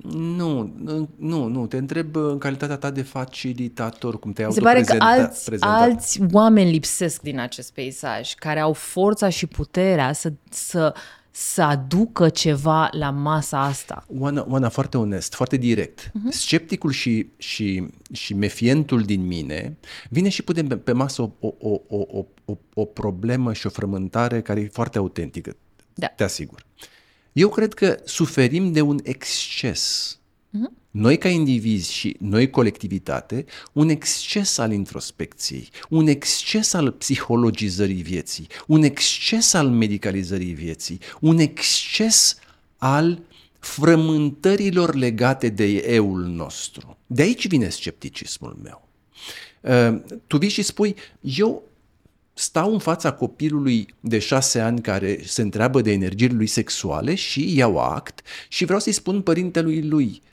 nu, nu, nu. Te întreb în calitatea ta de facilitator, cum te-ai Se pare că alți, alți oameni lipsesc din acest peisaj, care au forța și puterea să, să să aducă ceva la masa asta. Oana, Oana foarte onest, foarte direct. Uh-huh. Scepticul și, și, și mefientul din mine vine și putem pe, pe masă o, o, o, o, o, o problemă și o frământare care e foarte autentică. Da. Te asigur. Eu cred că suferim de un exces. Uh-huh noi ca indivizi și noi colectivitate, un exces al introspecției, un exces al psihologizării vieții, un exces al medicalizării vieții, un exces al frământărilor legate de eul nostru. De aici vine scepticismul meu. Uh, tu vii și spui, eu stau în fața copilului de șase ani care se întreabă de energiile lui sexuale și iau act și vreau să-i spun părintelui lui, Uh,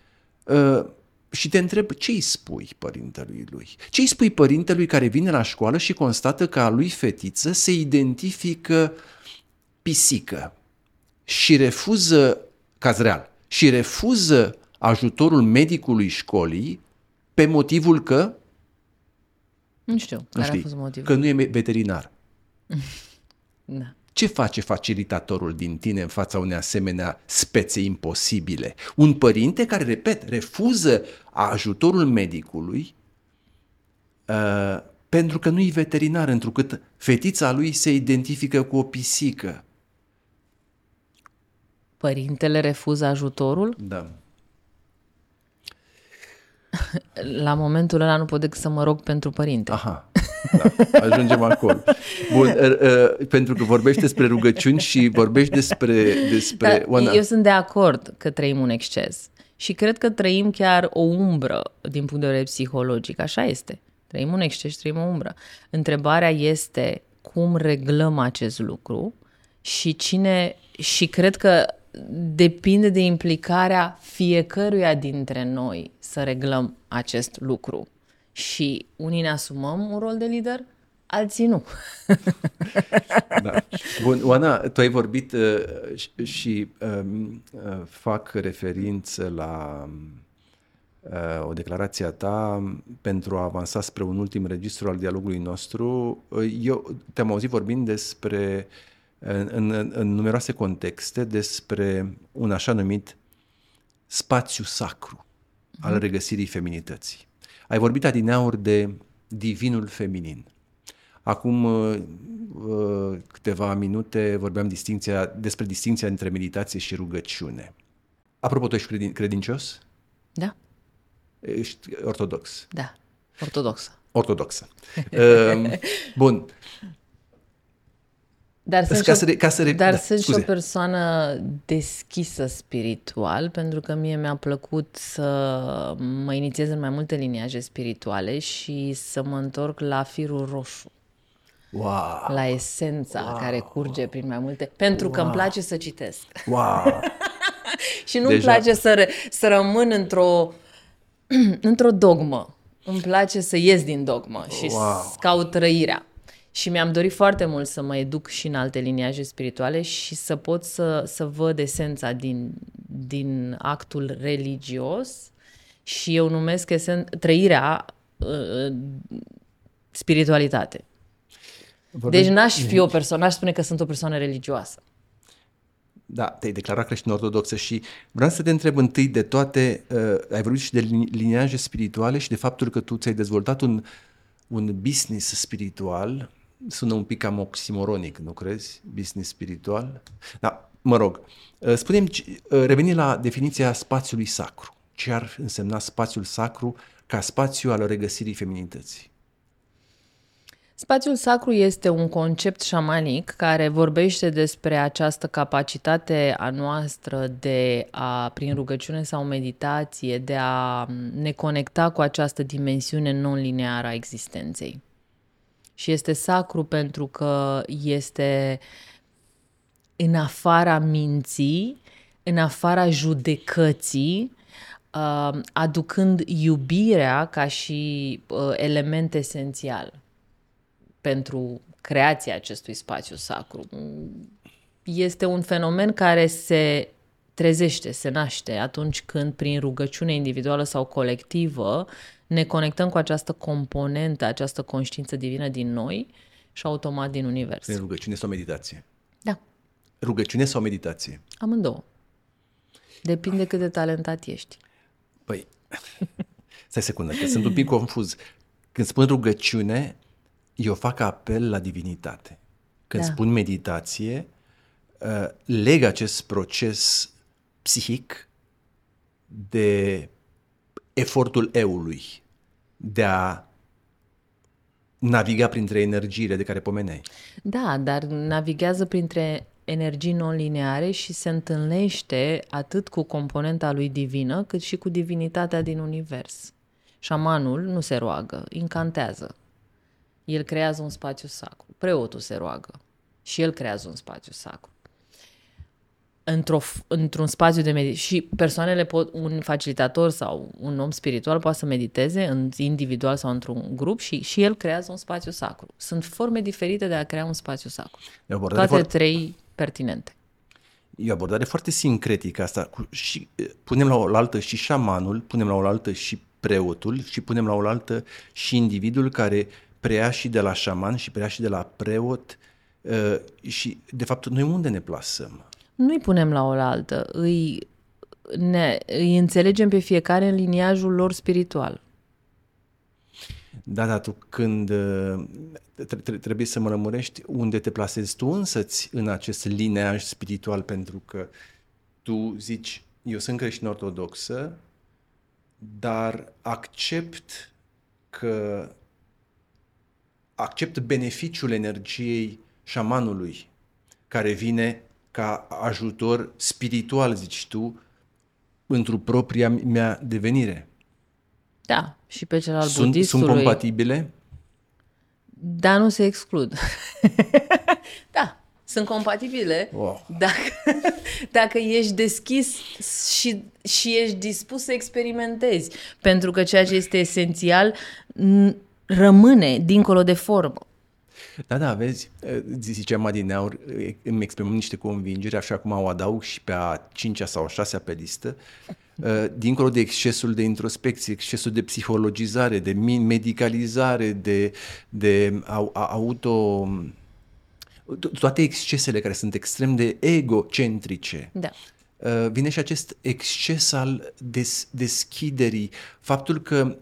și te întreb ce îi spui părintelui lui? Ce îi spui părintelui care vine la școală și constată că a lui fetiță se identifică pisică și refuză, caz real, și refuză ajutorul medicului școlii pe motivul că nu știu, care știi, a fost motivul. Că nu e veterinar. da. Ce face facilitatorul din tine în fața unei asemenea spețe imposibile? Un părinte care, repet, refuză ajutorul medicului uh, pentru că nu-i veterinar, întrucât fetița lui se identifică cu o pisică. Părintele refuză ajutorul? Da. La momentul ăla nu pot decât să mă rog pentru părinte. Aha. Da, ajungem acolo. Bun, uh, uh, pentru că vorbești despre rugăciuni și vorbești despre... despre da, Oana. Eu sunt de acord că trăim un exces. Și cred că trăim chiar o umbră din punct de vedere psihologic. Așa este. Trăim un exces și trăim o umbră. Întrebarea este cum reglăm acest lucru și cine... Și cred că depinde de implicarea fiecăruia dintre noi să reglăm acest lucru și unii ne asumăm un rol de lider, alții nu. da. Bun, Oana, tu ai vorbit uh, și, și um, uh, fac referință la uh, o declarație a ta pentru a avansa spre un ultim registru al dialogului nostru. Uh, eu te-am auzit vorbind despre, în, în, în numeroase contexte, despre un așa numit spațiu sacru mm-hmm. al mhm. regăsirii feminității. Ai vorbit adineauri de divinul feminin. Acum uh, uh, câteva minute vorbeam distinția, despre distinția între meditație și rugăciune. Apropo, tu ești credin, credincios? Da, Ești ortodox. da, ortodoxă. Ortodoxă. Uh, Bun. Dar sunt, Ca și, să o, re- ca să re- dar da, sunt și o scuze. persoană deschisă spiritual, pentru că mie mi-a plăcut să mă inițiez în mai multe liniaje spirituale și să mă întorc la firul roșu, Wow, la esența wow. care curge prin mai multe... Pentru că îmi place să citesc. wow. Și nu-mi Deja- place să, ră, să rămân într-o, într-o dogmă. Îmi place să ies din dogmă și Wow. să caut trăirea. Și mi-am dorit foarte mult să mă educ și în alte liniaje spirituale și să pot să, să văd esența din, din actul religios și eu numesc esen, trăirea uh, spiritualitate. Vorbim- Deci n-aș fi o persoană, n-aș spune că sunt o persoană religioasă. Da, te-ai declarat creștin ortodoxă și vreau să te întreb întâi de toate, uh, ai vorbit și de lini- liniaje spirituale și de faptul că tu ți-ai dezvoltat un, un business spiritual, sună un pic cam oximoronic, nu crezi? Business spiritual? Da, mă rog, uh, spune-mi, ce- uh, reveni la definiția spațiului sacru. Ce ar însemna spațiul sacru ca spațiu al regăsirii feminității? Spațiul sacru este un concept șamanic care vorbește despre această capacitate a noastră de a, prin rugăciune sau meditație, de a ne conecta cu această dimensiune non-lineară a existenței. Și este sacru pentru că este în afara minții, în afara judecății, uh, aducând iubirea ca și uh, element esențial pentru creația acestui spațiu sacru. Este un fenomen care se trezește, se naște atunci când prin rugăciune individuală sau colectivă ne conectăm cu această componentă, această conștiință divină din noi și automat din univers. Prin rugăciune sau meditație? Da, Rugăciune sau meditație? amândouă. Depinde cât de talentat ești. Păi, stai secundă, că sunt un pic confuz. Când spun rugăciune, eu fac apel la divinitate. Când Da. spun meditație, uh, leg acest proces psihic de efortul eului de a naviga printre energiile de care pomeneai. Da, dar navighează printre energii non-lineare și se întâlnește atât cu componenta lui divină, cât și cu divinitatea din univers. Șamanul nu se roagă, incantează. El creează un spațiu sacru. Preotul se roagă și el creează un spațiu sacru. Într-o, f- într-un spațiu de meditație. Și persoanele pot, un facilitator sau un om spiritual poate să mediteze în individual sau într-un grup și, și el creează un spațiu sacru. Sunt forme diferite de a crea un spațiu sacru. E o abordare, Toate foarte, trei pertinente. e o abordare foarte sincretică asta. Cu, și, eh, punem la oaltă și șamanul, punem la oaltă și preotul și punem la oaltă și individul care preia și de la șaman și preia și de la preot uh, și, de fapt, noi unde ne plasăm? Nu-i punem la oaltă, îi, ne, îi înțelegem pe fiecare în liniajul lor spiritual. Da, da, tu când uh, tre- tre- trebuie să mă lămurești unde te plasezi tu însăți în acest lineaj spiritual, pentru că tu zici, eu sunt creștin ortodoxă, dar accept că accept beneficiul energiei șamanului care vine ca ajutor spiritual, zici tu, într-o propria mea devenire. Da, și pe cel al Sunt, sunt budistului. compatibile? Dar nu se exclud. da, sunt compatibile Wow. dacă, dacă ești deschis și, și ești dispus să experimentezi. Pentru că ceea ce este esențial n- rămâne dincolo de formă. Da, da, vezi, eh, ziceam adineaur, eh, îmi exprimăm niște convingeri, așa cum o adaug și pe a cincea sau a șasea pe listă, eh, dincolo de excesul de introspecție, excesul de psihologizare, de mi- medicalizare, de, de au- a- auto... to- toate excesele care sunt extrem de egocentrice, Da. Uh, vine și acest exces al des, deschiderii. Faptul că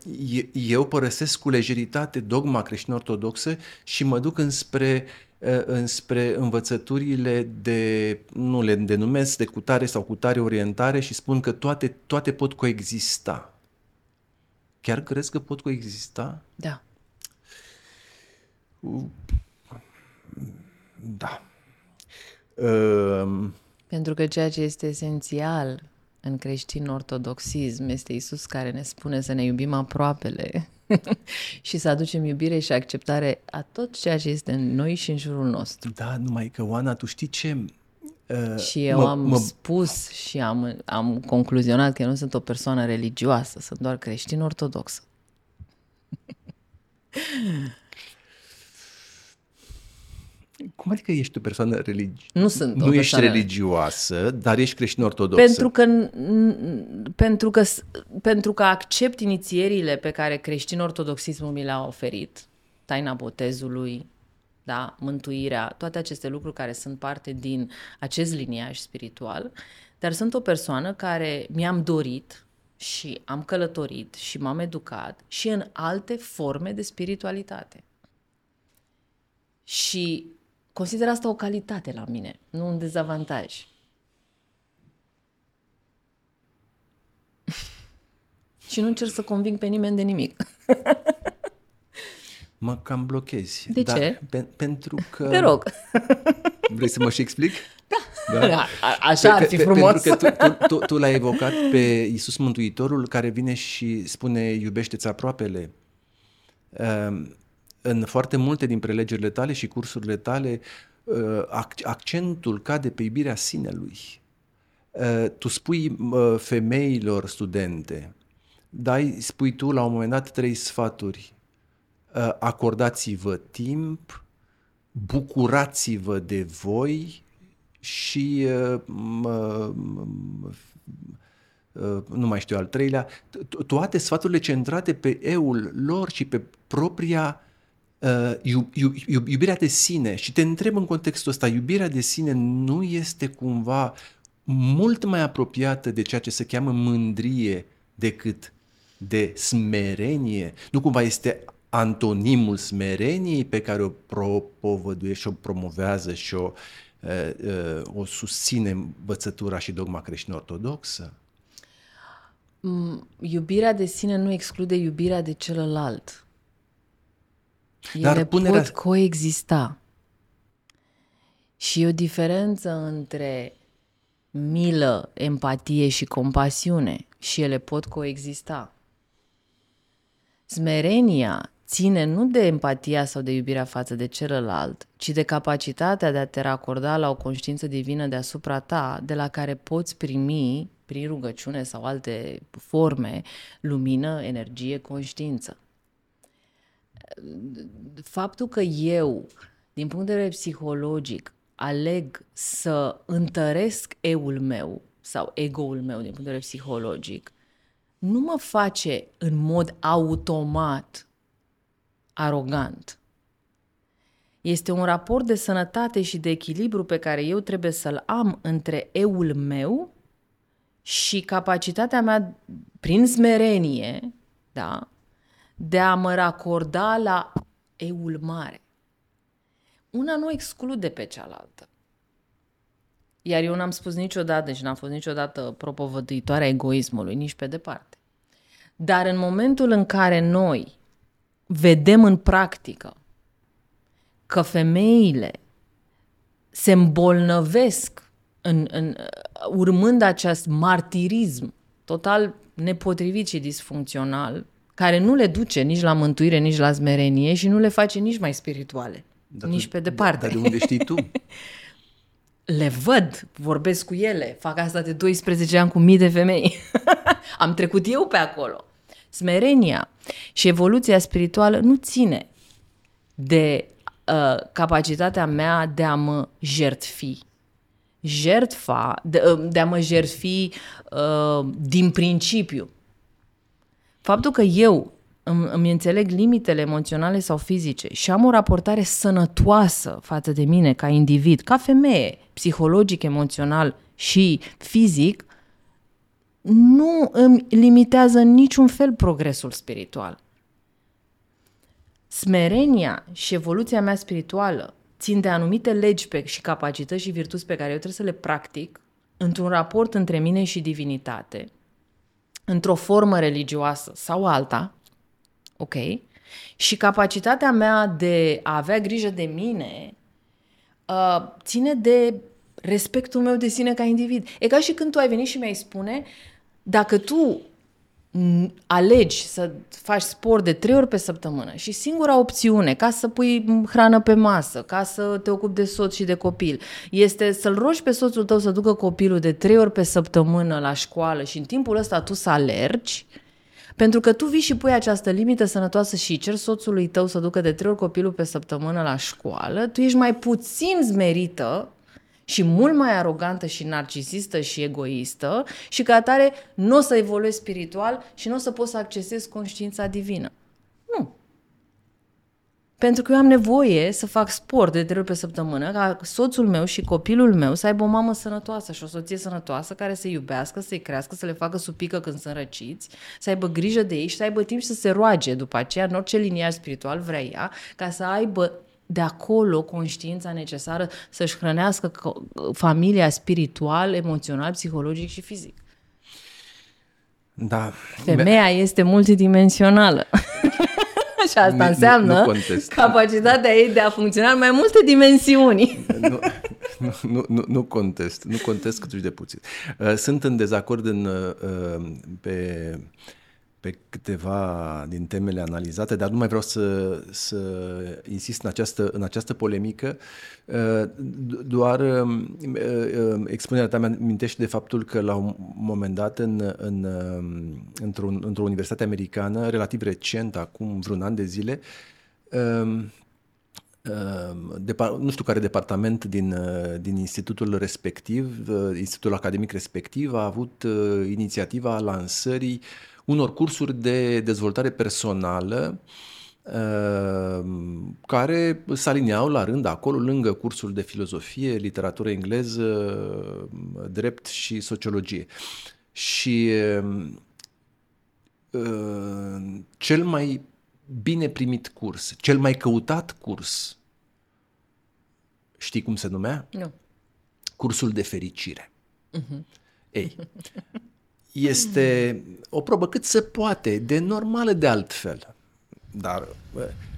eu părăsesc cu lejeritate dogma creștin-ortodoxă și mă duc înspre uh, înspre învățăturile de, nu le denumesc, de cutare sau cutare orientare și spun că toate, toate pot coexista. Chiar crezi că pot coexista? Da. Da. Uh, pentru că ceea ce este esențial în creștin-ortodoxism este Isus care ne spune să ne iubim aproapele și să aducem iubire și acceptare a tot ceea ce este în noi și în jurul nostru. Da, numai că, Oana, tu știi ce... Uh, și eu mă, am mă... spus și am, am concluzionat că eu nu sunt o persoană religioasă, sunt doar creștin-ortodoxă. Cum adică ești o persoană religioasă? Nu sunt Nu o ești persoană... religioasă, dar ești creștin-ortodoxă. Pentru că, pentru, că, pentru că accept inițierile pe care creștin-ortodoxismul mi le-a oferit, taina botezului, da, mântuirea, toate aceste lucruri care sunt parte din acest liniaj spiritual, dar sunt o persoană care mi-am dorit și am călătorit și m-am educat și în alte forme de spiritualitate. Și Consider asta o calitate la mine, nu un dezavantaj. și nu încerc să conving pe nimeni de nimic. mă cam blochezi. De Dar ce? Pe, pentru că... Te rog. Vrei să mă și explic? Da. da? da a, așa pe, ar fi frumos. Pe, pentru că tu, tu, tu l-ai evocat pe Iisus Mântuitorul care vine și spune iubește-ți aproapele. Um, în foarte multe din prelegerile tale și cursurile tale, uh, accentul cade pe iubirea sinelui. Uh, tu spui uh, femeilor studente, dai, spui tu la un moment dat trei sfaturi. Acordați-vă timp, bucurați-vă de voi și nu mai știu al treilea, toate sfaturile centrate pe eul lor și pe propria uh, iubirea de sine și te întreb în contextul ăsta, iubirea de sine nu este cumva mult mai apropiată de ceea ce se cheamă mândrie decât de smerenie? Nu cumva este antonimul smereniei pe care o propovăduie și o promovează și o, uh, uh, o susține învățătura și dogma creștin-ortodoxă? Mm, iubirea de sine nu exclude iubirea de celălalt. Ele Dar punerea... pot coexista. Și e o diferență între milă, empatie și compasiune și ele pot coexista. Smerenia ține nu de empatia sau de iubirea față de celălalt, ci de capacitatea de a te racorda la o conștiință divină deasupra ta, de la care poți primi, prin rugăciune sau alte forme, lumină, energie, conștiință faptul că eu, din punct de vedere psihologic, aleg să întăresc eul meu sau ego-ul meu din punct de vedere psihologic, nu mă face în mod automat arogant. Este un raport de sănătate și de echilibru pe care eu trebuie să-l am între eul meu și capacitatea mea prin smerenie, da, de a mă racorda la eul mare. Una nu exclude pe cealaltă. Iar eu n-am spus niciodată și n-am fost niciodată propovăduitoarea egoismului, nici pe departe. Dar în momentul în care noi vedem în practică că femeile se îmbolnăvesc în, în, urmând acest martirism total nepotrivit și disfuncțional, care nu le duce nici la mântuire, nici la smerenie și nu le face nici mai spirituale, dar nici tu, pe departe. Dar de unde știi tu? le văd, vorbesc cu ele, fac asta de 12 ani cu mii de femei. Am trecut eu pe acolo. Smerenia și evoluția spirituală nu ține de uh, capacitatea mea de a mă jertfi. Jertfa, de, uh, de a mă jertfi uh, din principiu. Faptul că eu îmi, îmi înțeleg limitele emoționale sau fizice și am o raportare sănătoasă față de mine ca individ, ca femeie, psihologic, emoțional și fizic nu îmi limitează în niciun fel progresul spiritual. Smerenia și evoluția mea spirituală țin de anumite legi pe, și capacități și virtuți pe care eu trebuie să le practic într-un raport între mine și divinitate, într-o formă religioasă sau alta, ok? Și capacitatea mea de a avea grijă de mine uh, ține de respectul meu de sine ca individ. E ca și când tu ai venit și mi-ai spune, dacă tu alegi să faci sport de trei ori pe săptămână și singura opțiune ca să pui hrană pe masă, ca să te ocupi de soț și de copil, este să-l rogi pe soțul tău să ducă copilul de trei ori pe săptămână la școală și în timpul ăsta tu să alergi, pentru că tu vii și pui această limită sănătoasă și cer soțului tău să ducă de trei ori copilul pe săptămână la școală, tu ești mai puțin zmerită și mult mai arogantă și narcisistă și egoistă și ca atare nu o să evoluezi spiritual și nu o să poți să accesezi conștiința divină. Nu. Pentru că eu am nevoie să fac sport de trei ori pe săptămână ca soțul meu și copilul meu să aibă o mamă sănătoasă și o soție sănătoasă care să iubească, să-i crească, să le facă supică când sunt răciți, să aibă grijă de ei și să aibă timp și să se roage după aceea în orice liniaj spiritual vrea ea, ca să aibă de acolo conștiința necesară să-și hrănească familia spiritual, emoțional, psihologic și fizic. Da. Femeia este multidimensională. și asta înseamnă nu, nu capacitatea ei de a funcționa în mai multe dimensiuni. nu, nu, nu, nu contest, nu contest cât de puțin. Uh, sunt în dezacord în, uh, pe pe câteva din temele analizate, dar nu mai vreau să, să insist în această, în această polemică. Uh, doar um, uh, um, expunerea ta mi amintește de faptul că la un moment dat în, în, um, într-o, într-o universitate americană, relativ recent, acum vreun an de zile, nu știu care departament din, uh, din institutul respectiv, institutul academic respectiv, a avut inițiativa lansării unor cursuri de dezvoltare personală uh, care se aliniau la rând acolo, lângă cursul de filozofie, literatură engleză, drept și sociologie. Și uh, cel mai bine primit curs, cel mai căutat curs, știi cum se numea? Nu. Cursul de fericire. Uh-huh. Ei, este o probă cât se poate, de normală de altfel. Dar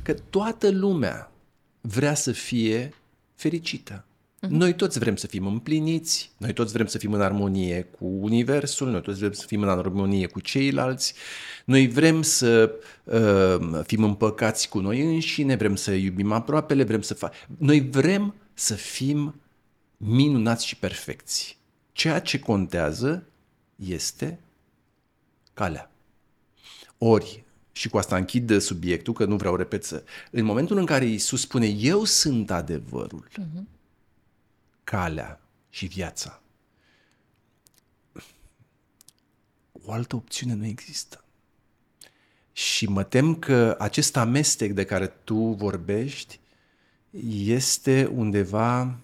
că toată lumea vrea să fie fericită. Uh-huh. Noi toți vrem să fim împliniți, noi toți vrem să fim în armonie cu Universul, noi toți vrem să fim în armonie cu ceilalți, noi vrem să uh, fim împăcați cu noi înșine, vrem să iubim aproapele, vrem să facem... Noi vrem să fim minunați și perfecți. Ceea ce contează este calea. Ori, și cu asta închid subiectul, că nu vreau repet să... În momentul în care Iisus spune, eu sunt adevărul, uh-huh. calea și viața, o altă opțiune nu există. Și mă tem că acest amestec de care tu vorbești este undeva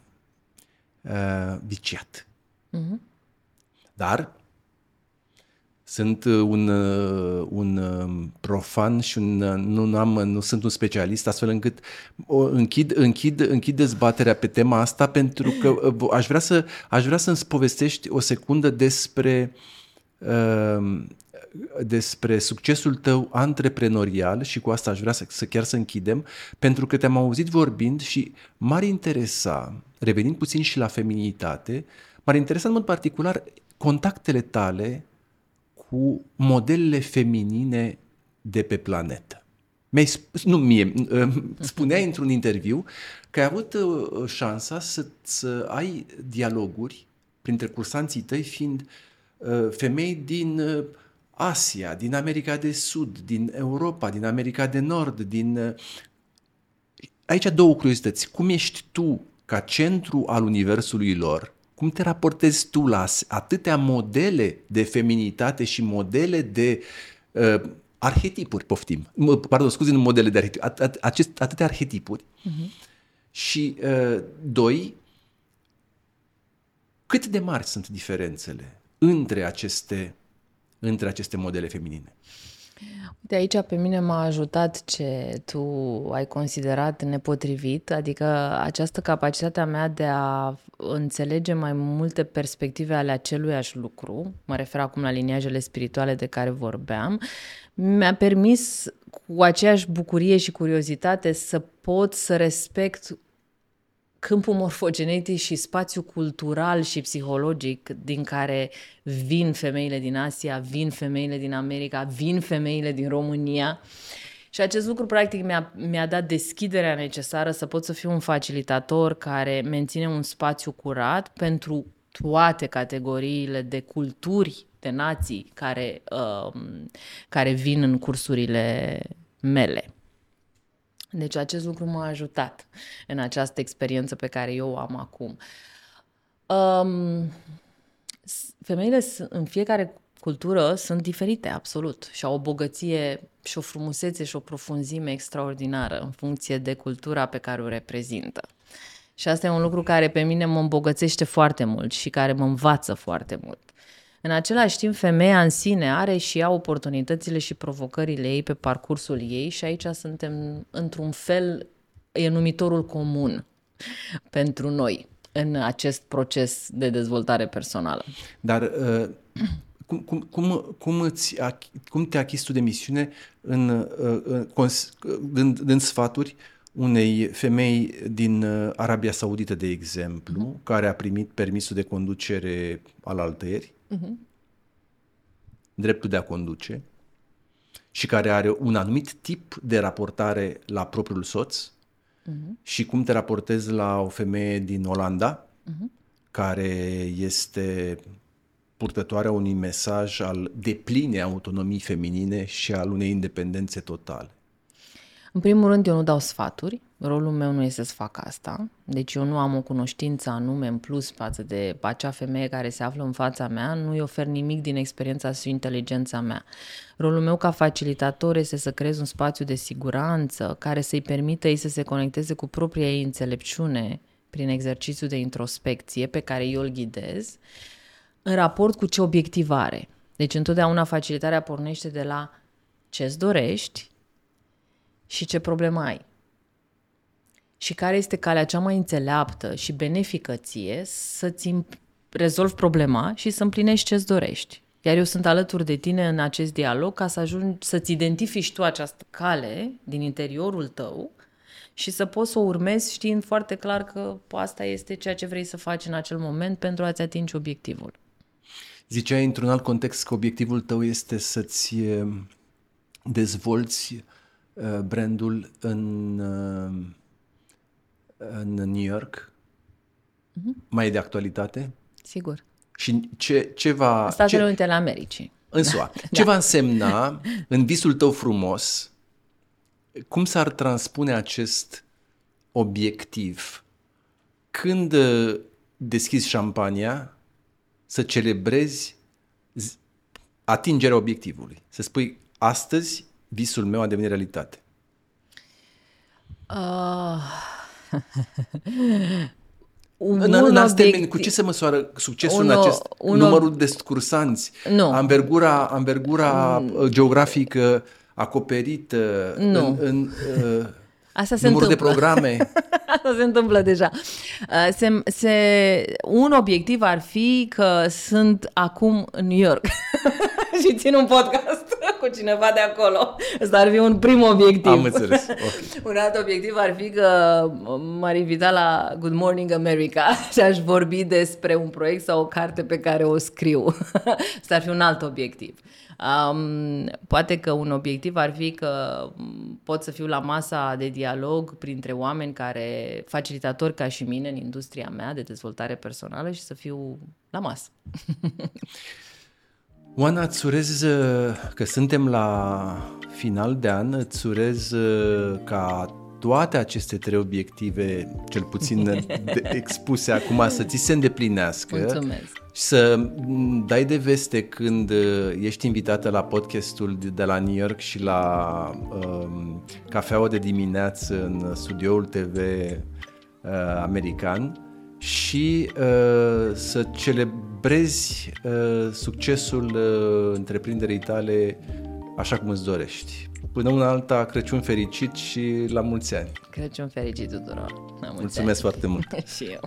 uh, viciat. Uh-huh. Dar sunt uh, un, uh, un uh, profan și un, nu, am, nu sunt un specialist, astfel încât închid, închid, închid dezbaterea pe tema asta pentru că aș vrea, să, aș vrea să-mi povestești o secundă despre, despre succesul tău antreprenorial și cu asta aș vrea să, să chiar să închidem, pentru că te-am auzit vorbind și m-ar interesa, revenind puțin și la feminitate, m-ar interesa în mod particular contactele tale cu modelele feminine de pe planetă. Mi-ai spus, nu mie, spuneai într-un interviu că ai avut uh, șansa să, să ai dialoguri printre cursanții tăi fiind uh, femei din uh, Asia, din America de Sud, din Europa, din America de Nord, din... Aici două curiozități. Cum ești tu ca centru al universului lor cum te raportezi tu la atâtea modele de feminitate și modele de uh, arhetipuri, poftim. Pardon, scuze, nu modele de arhetipuri, at, at, acest, atâtea arhetipuri. Uh-huh. Și uh, doi, Cât de mari sunt diferențele între aceste, între aceste modele feminine? De aici pe mine m-a ajutat ce tu ai considerat nepotrivit, adică această capacitate a mea de a înțelege mai multe perspective ale aceluiași lucru, mă refer acum la liniajele spirituale de care vorbeam, mi-a permis cu aceeași bucurie și curiozitate să pot să respect câmpul morfogenetic și spațiu cultural și psihologic din care vin femeile din Asia, vin femeile din America, vin femeile din România. Și acest lucru, practic, mi-a, mi-a dat deschiderea necesară să pot să fiu un facilitator care menține un spațiu curat pentru toate categoriile de culturi, de nații care, uh, care vin în cursurile mele. Deci acest lucru m-a ajutat în această experiență pe care eu o am acum. Um, femeile în fiecare cultură sunt diferite, absolut, și au o bogăție și o frumusețe și o profunzime extraordinară în funcție de cultura pe care o reprezintă. Și asta e un lucru care pe mine mă îmbogățește foarte mult și care mă învață foarte mult. În același timp, femeia în sine are și ea oportunitățile și provocările ei pe parcursul ei și aici suntem, într-un fel, e numitorul comun pentru noi în acest proces de dezvoltare personală. Dar uh, cum, cum, cum, cum, îți, cum te achizi tu de misiune în, uh, în, în sfaturi unei femei din uh, Arabia Saudită, de exemplu, uh-huh. care a primit permisul de conducere al altăieri, uh-huh. dreptul de a conduce și care are un anumit tip de raportare la propriul soț uh-huh. și cum te raportezi la o femeie din Olanda uh-huh. care este purtătoarea unui mesaj al depline autonomii feminine și al unei independențe totale. În primul rând, eu nu dau sfaturi, rolul meu nu este să fac asta, deci eu nu am o cunoștință anume în plus față de acea femeie care se află în fața mea, nu-i ofer nimic din experiența și inteligența mea. Rolul meu ca facilitator este să creez un spațiu de siguranță care să-i permită ei să se conecteze cu propria ei înțelepciune prin exercițiul de introspecție pe care eu îl ghidez, în raport cu ce obiectiv are. Deci întotdeauna facilitarea pornește de la ce-ți dorești, și ce problemă ai. Și care este calea cea mai înțeleaptă și benefică ție să-ți rezolvi problema și să împlinești ce-ți dorești. Iar eu sunt alături de tine în acest dialog ca să ajungi să-ți identifici tu această cale din interiorul tău și să poți să o urmezi știind foarte clar că asta este ceea ce vrei să faci în acel moment pentru a-ți atinge obiectivul. Ziceai într-un alt context că obiectivul tău este să-ți eh, dezvolți Uh, brandul în, uh, în New York? Mm-hmm. Mai e de actualitate? Sigur. Și ce, ce va... Statele ce, Unite ale Americii. În SUA. Da. Ce va însemna în visul tău frumos? Cum s-ar transpune acest obiectiv? Când uh, deschizi șampania, să celebrezi atingerea obiectivului. Să spui, astăzi visul meu a devenit realitate? Uh... un în, în alți termeni, cu ce se măsoară succesul uno, în acest uno... numărul de scursanți? Nu. Ambergura, ambergura mm. geografică acoperită nu. în, în uh, Asta se numărul întâmplă. de programe. Asta se întâmplă deja. Uh, se, se, un obiectiv ar fi că sunt acum în New York și țin un podcast cu cineva de acolo. Asta ar fi un prim obiectiv. Am înțeles. Okay. un alt obiectiv ar fi că m-ar invita la Good Morning America și aș vorbi despre un proiect sau o carte pe care o scriu. Asta ar fi un alt obiectiv. Um, poate că un obiectiv ar fi că pot să fiu la masa de dialog printre oameni care, facilitatori ca și mine în industria mea de dezvoltare personală și să fiu la masă. Oana, îți urez că suntem la final de an, îți urez ca toate aceste trei obiective, cel puțin de, expuse acum, să ți se îndeplinească. Mulțumesc. Și să dai de veste când uh, ești invitată la podcastul de la New York și la um, cafeaua de dimineață în studioul TV uh, american și uh, să celebrezi uh, succesul uh, întreprinderii tale așa cum îți dorești. Până una alta, Crăciun fericit și la mulți ani! Crăciun fericit tuturor! La mulți Mulțumesc ani. foarte mult! și eu!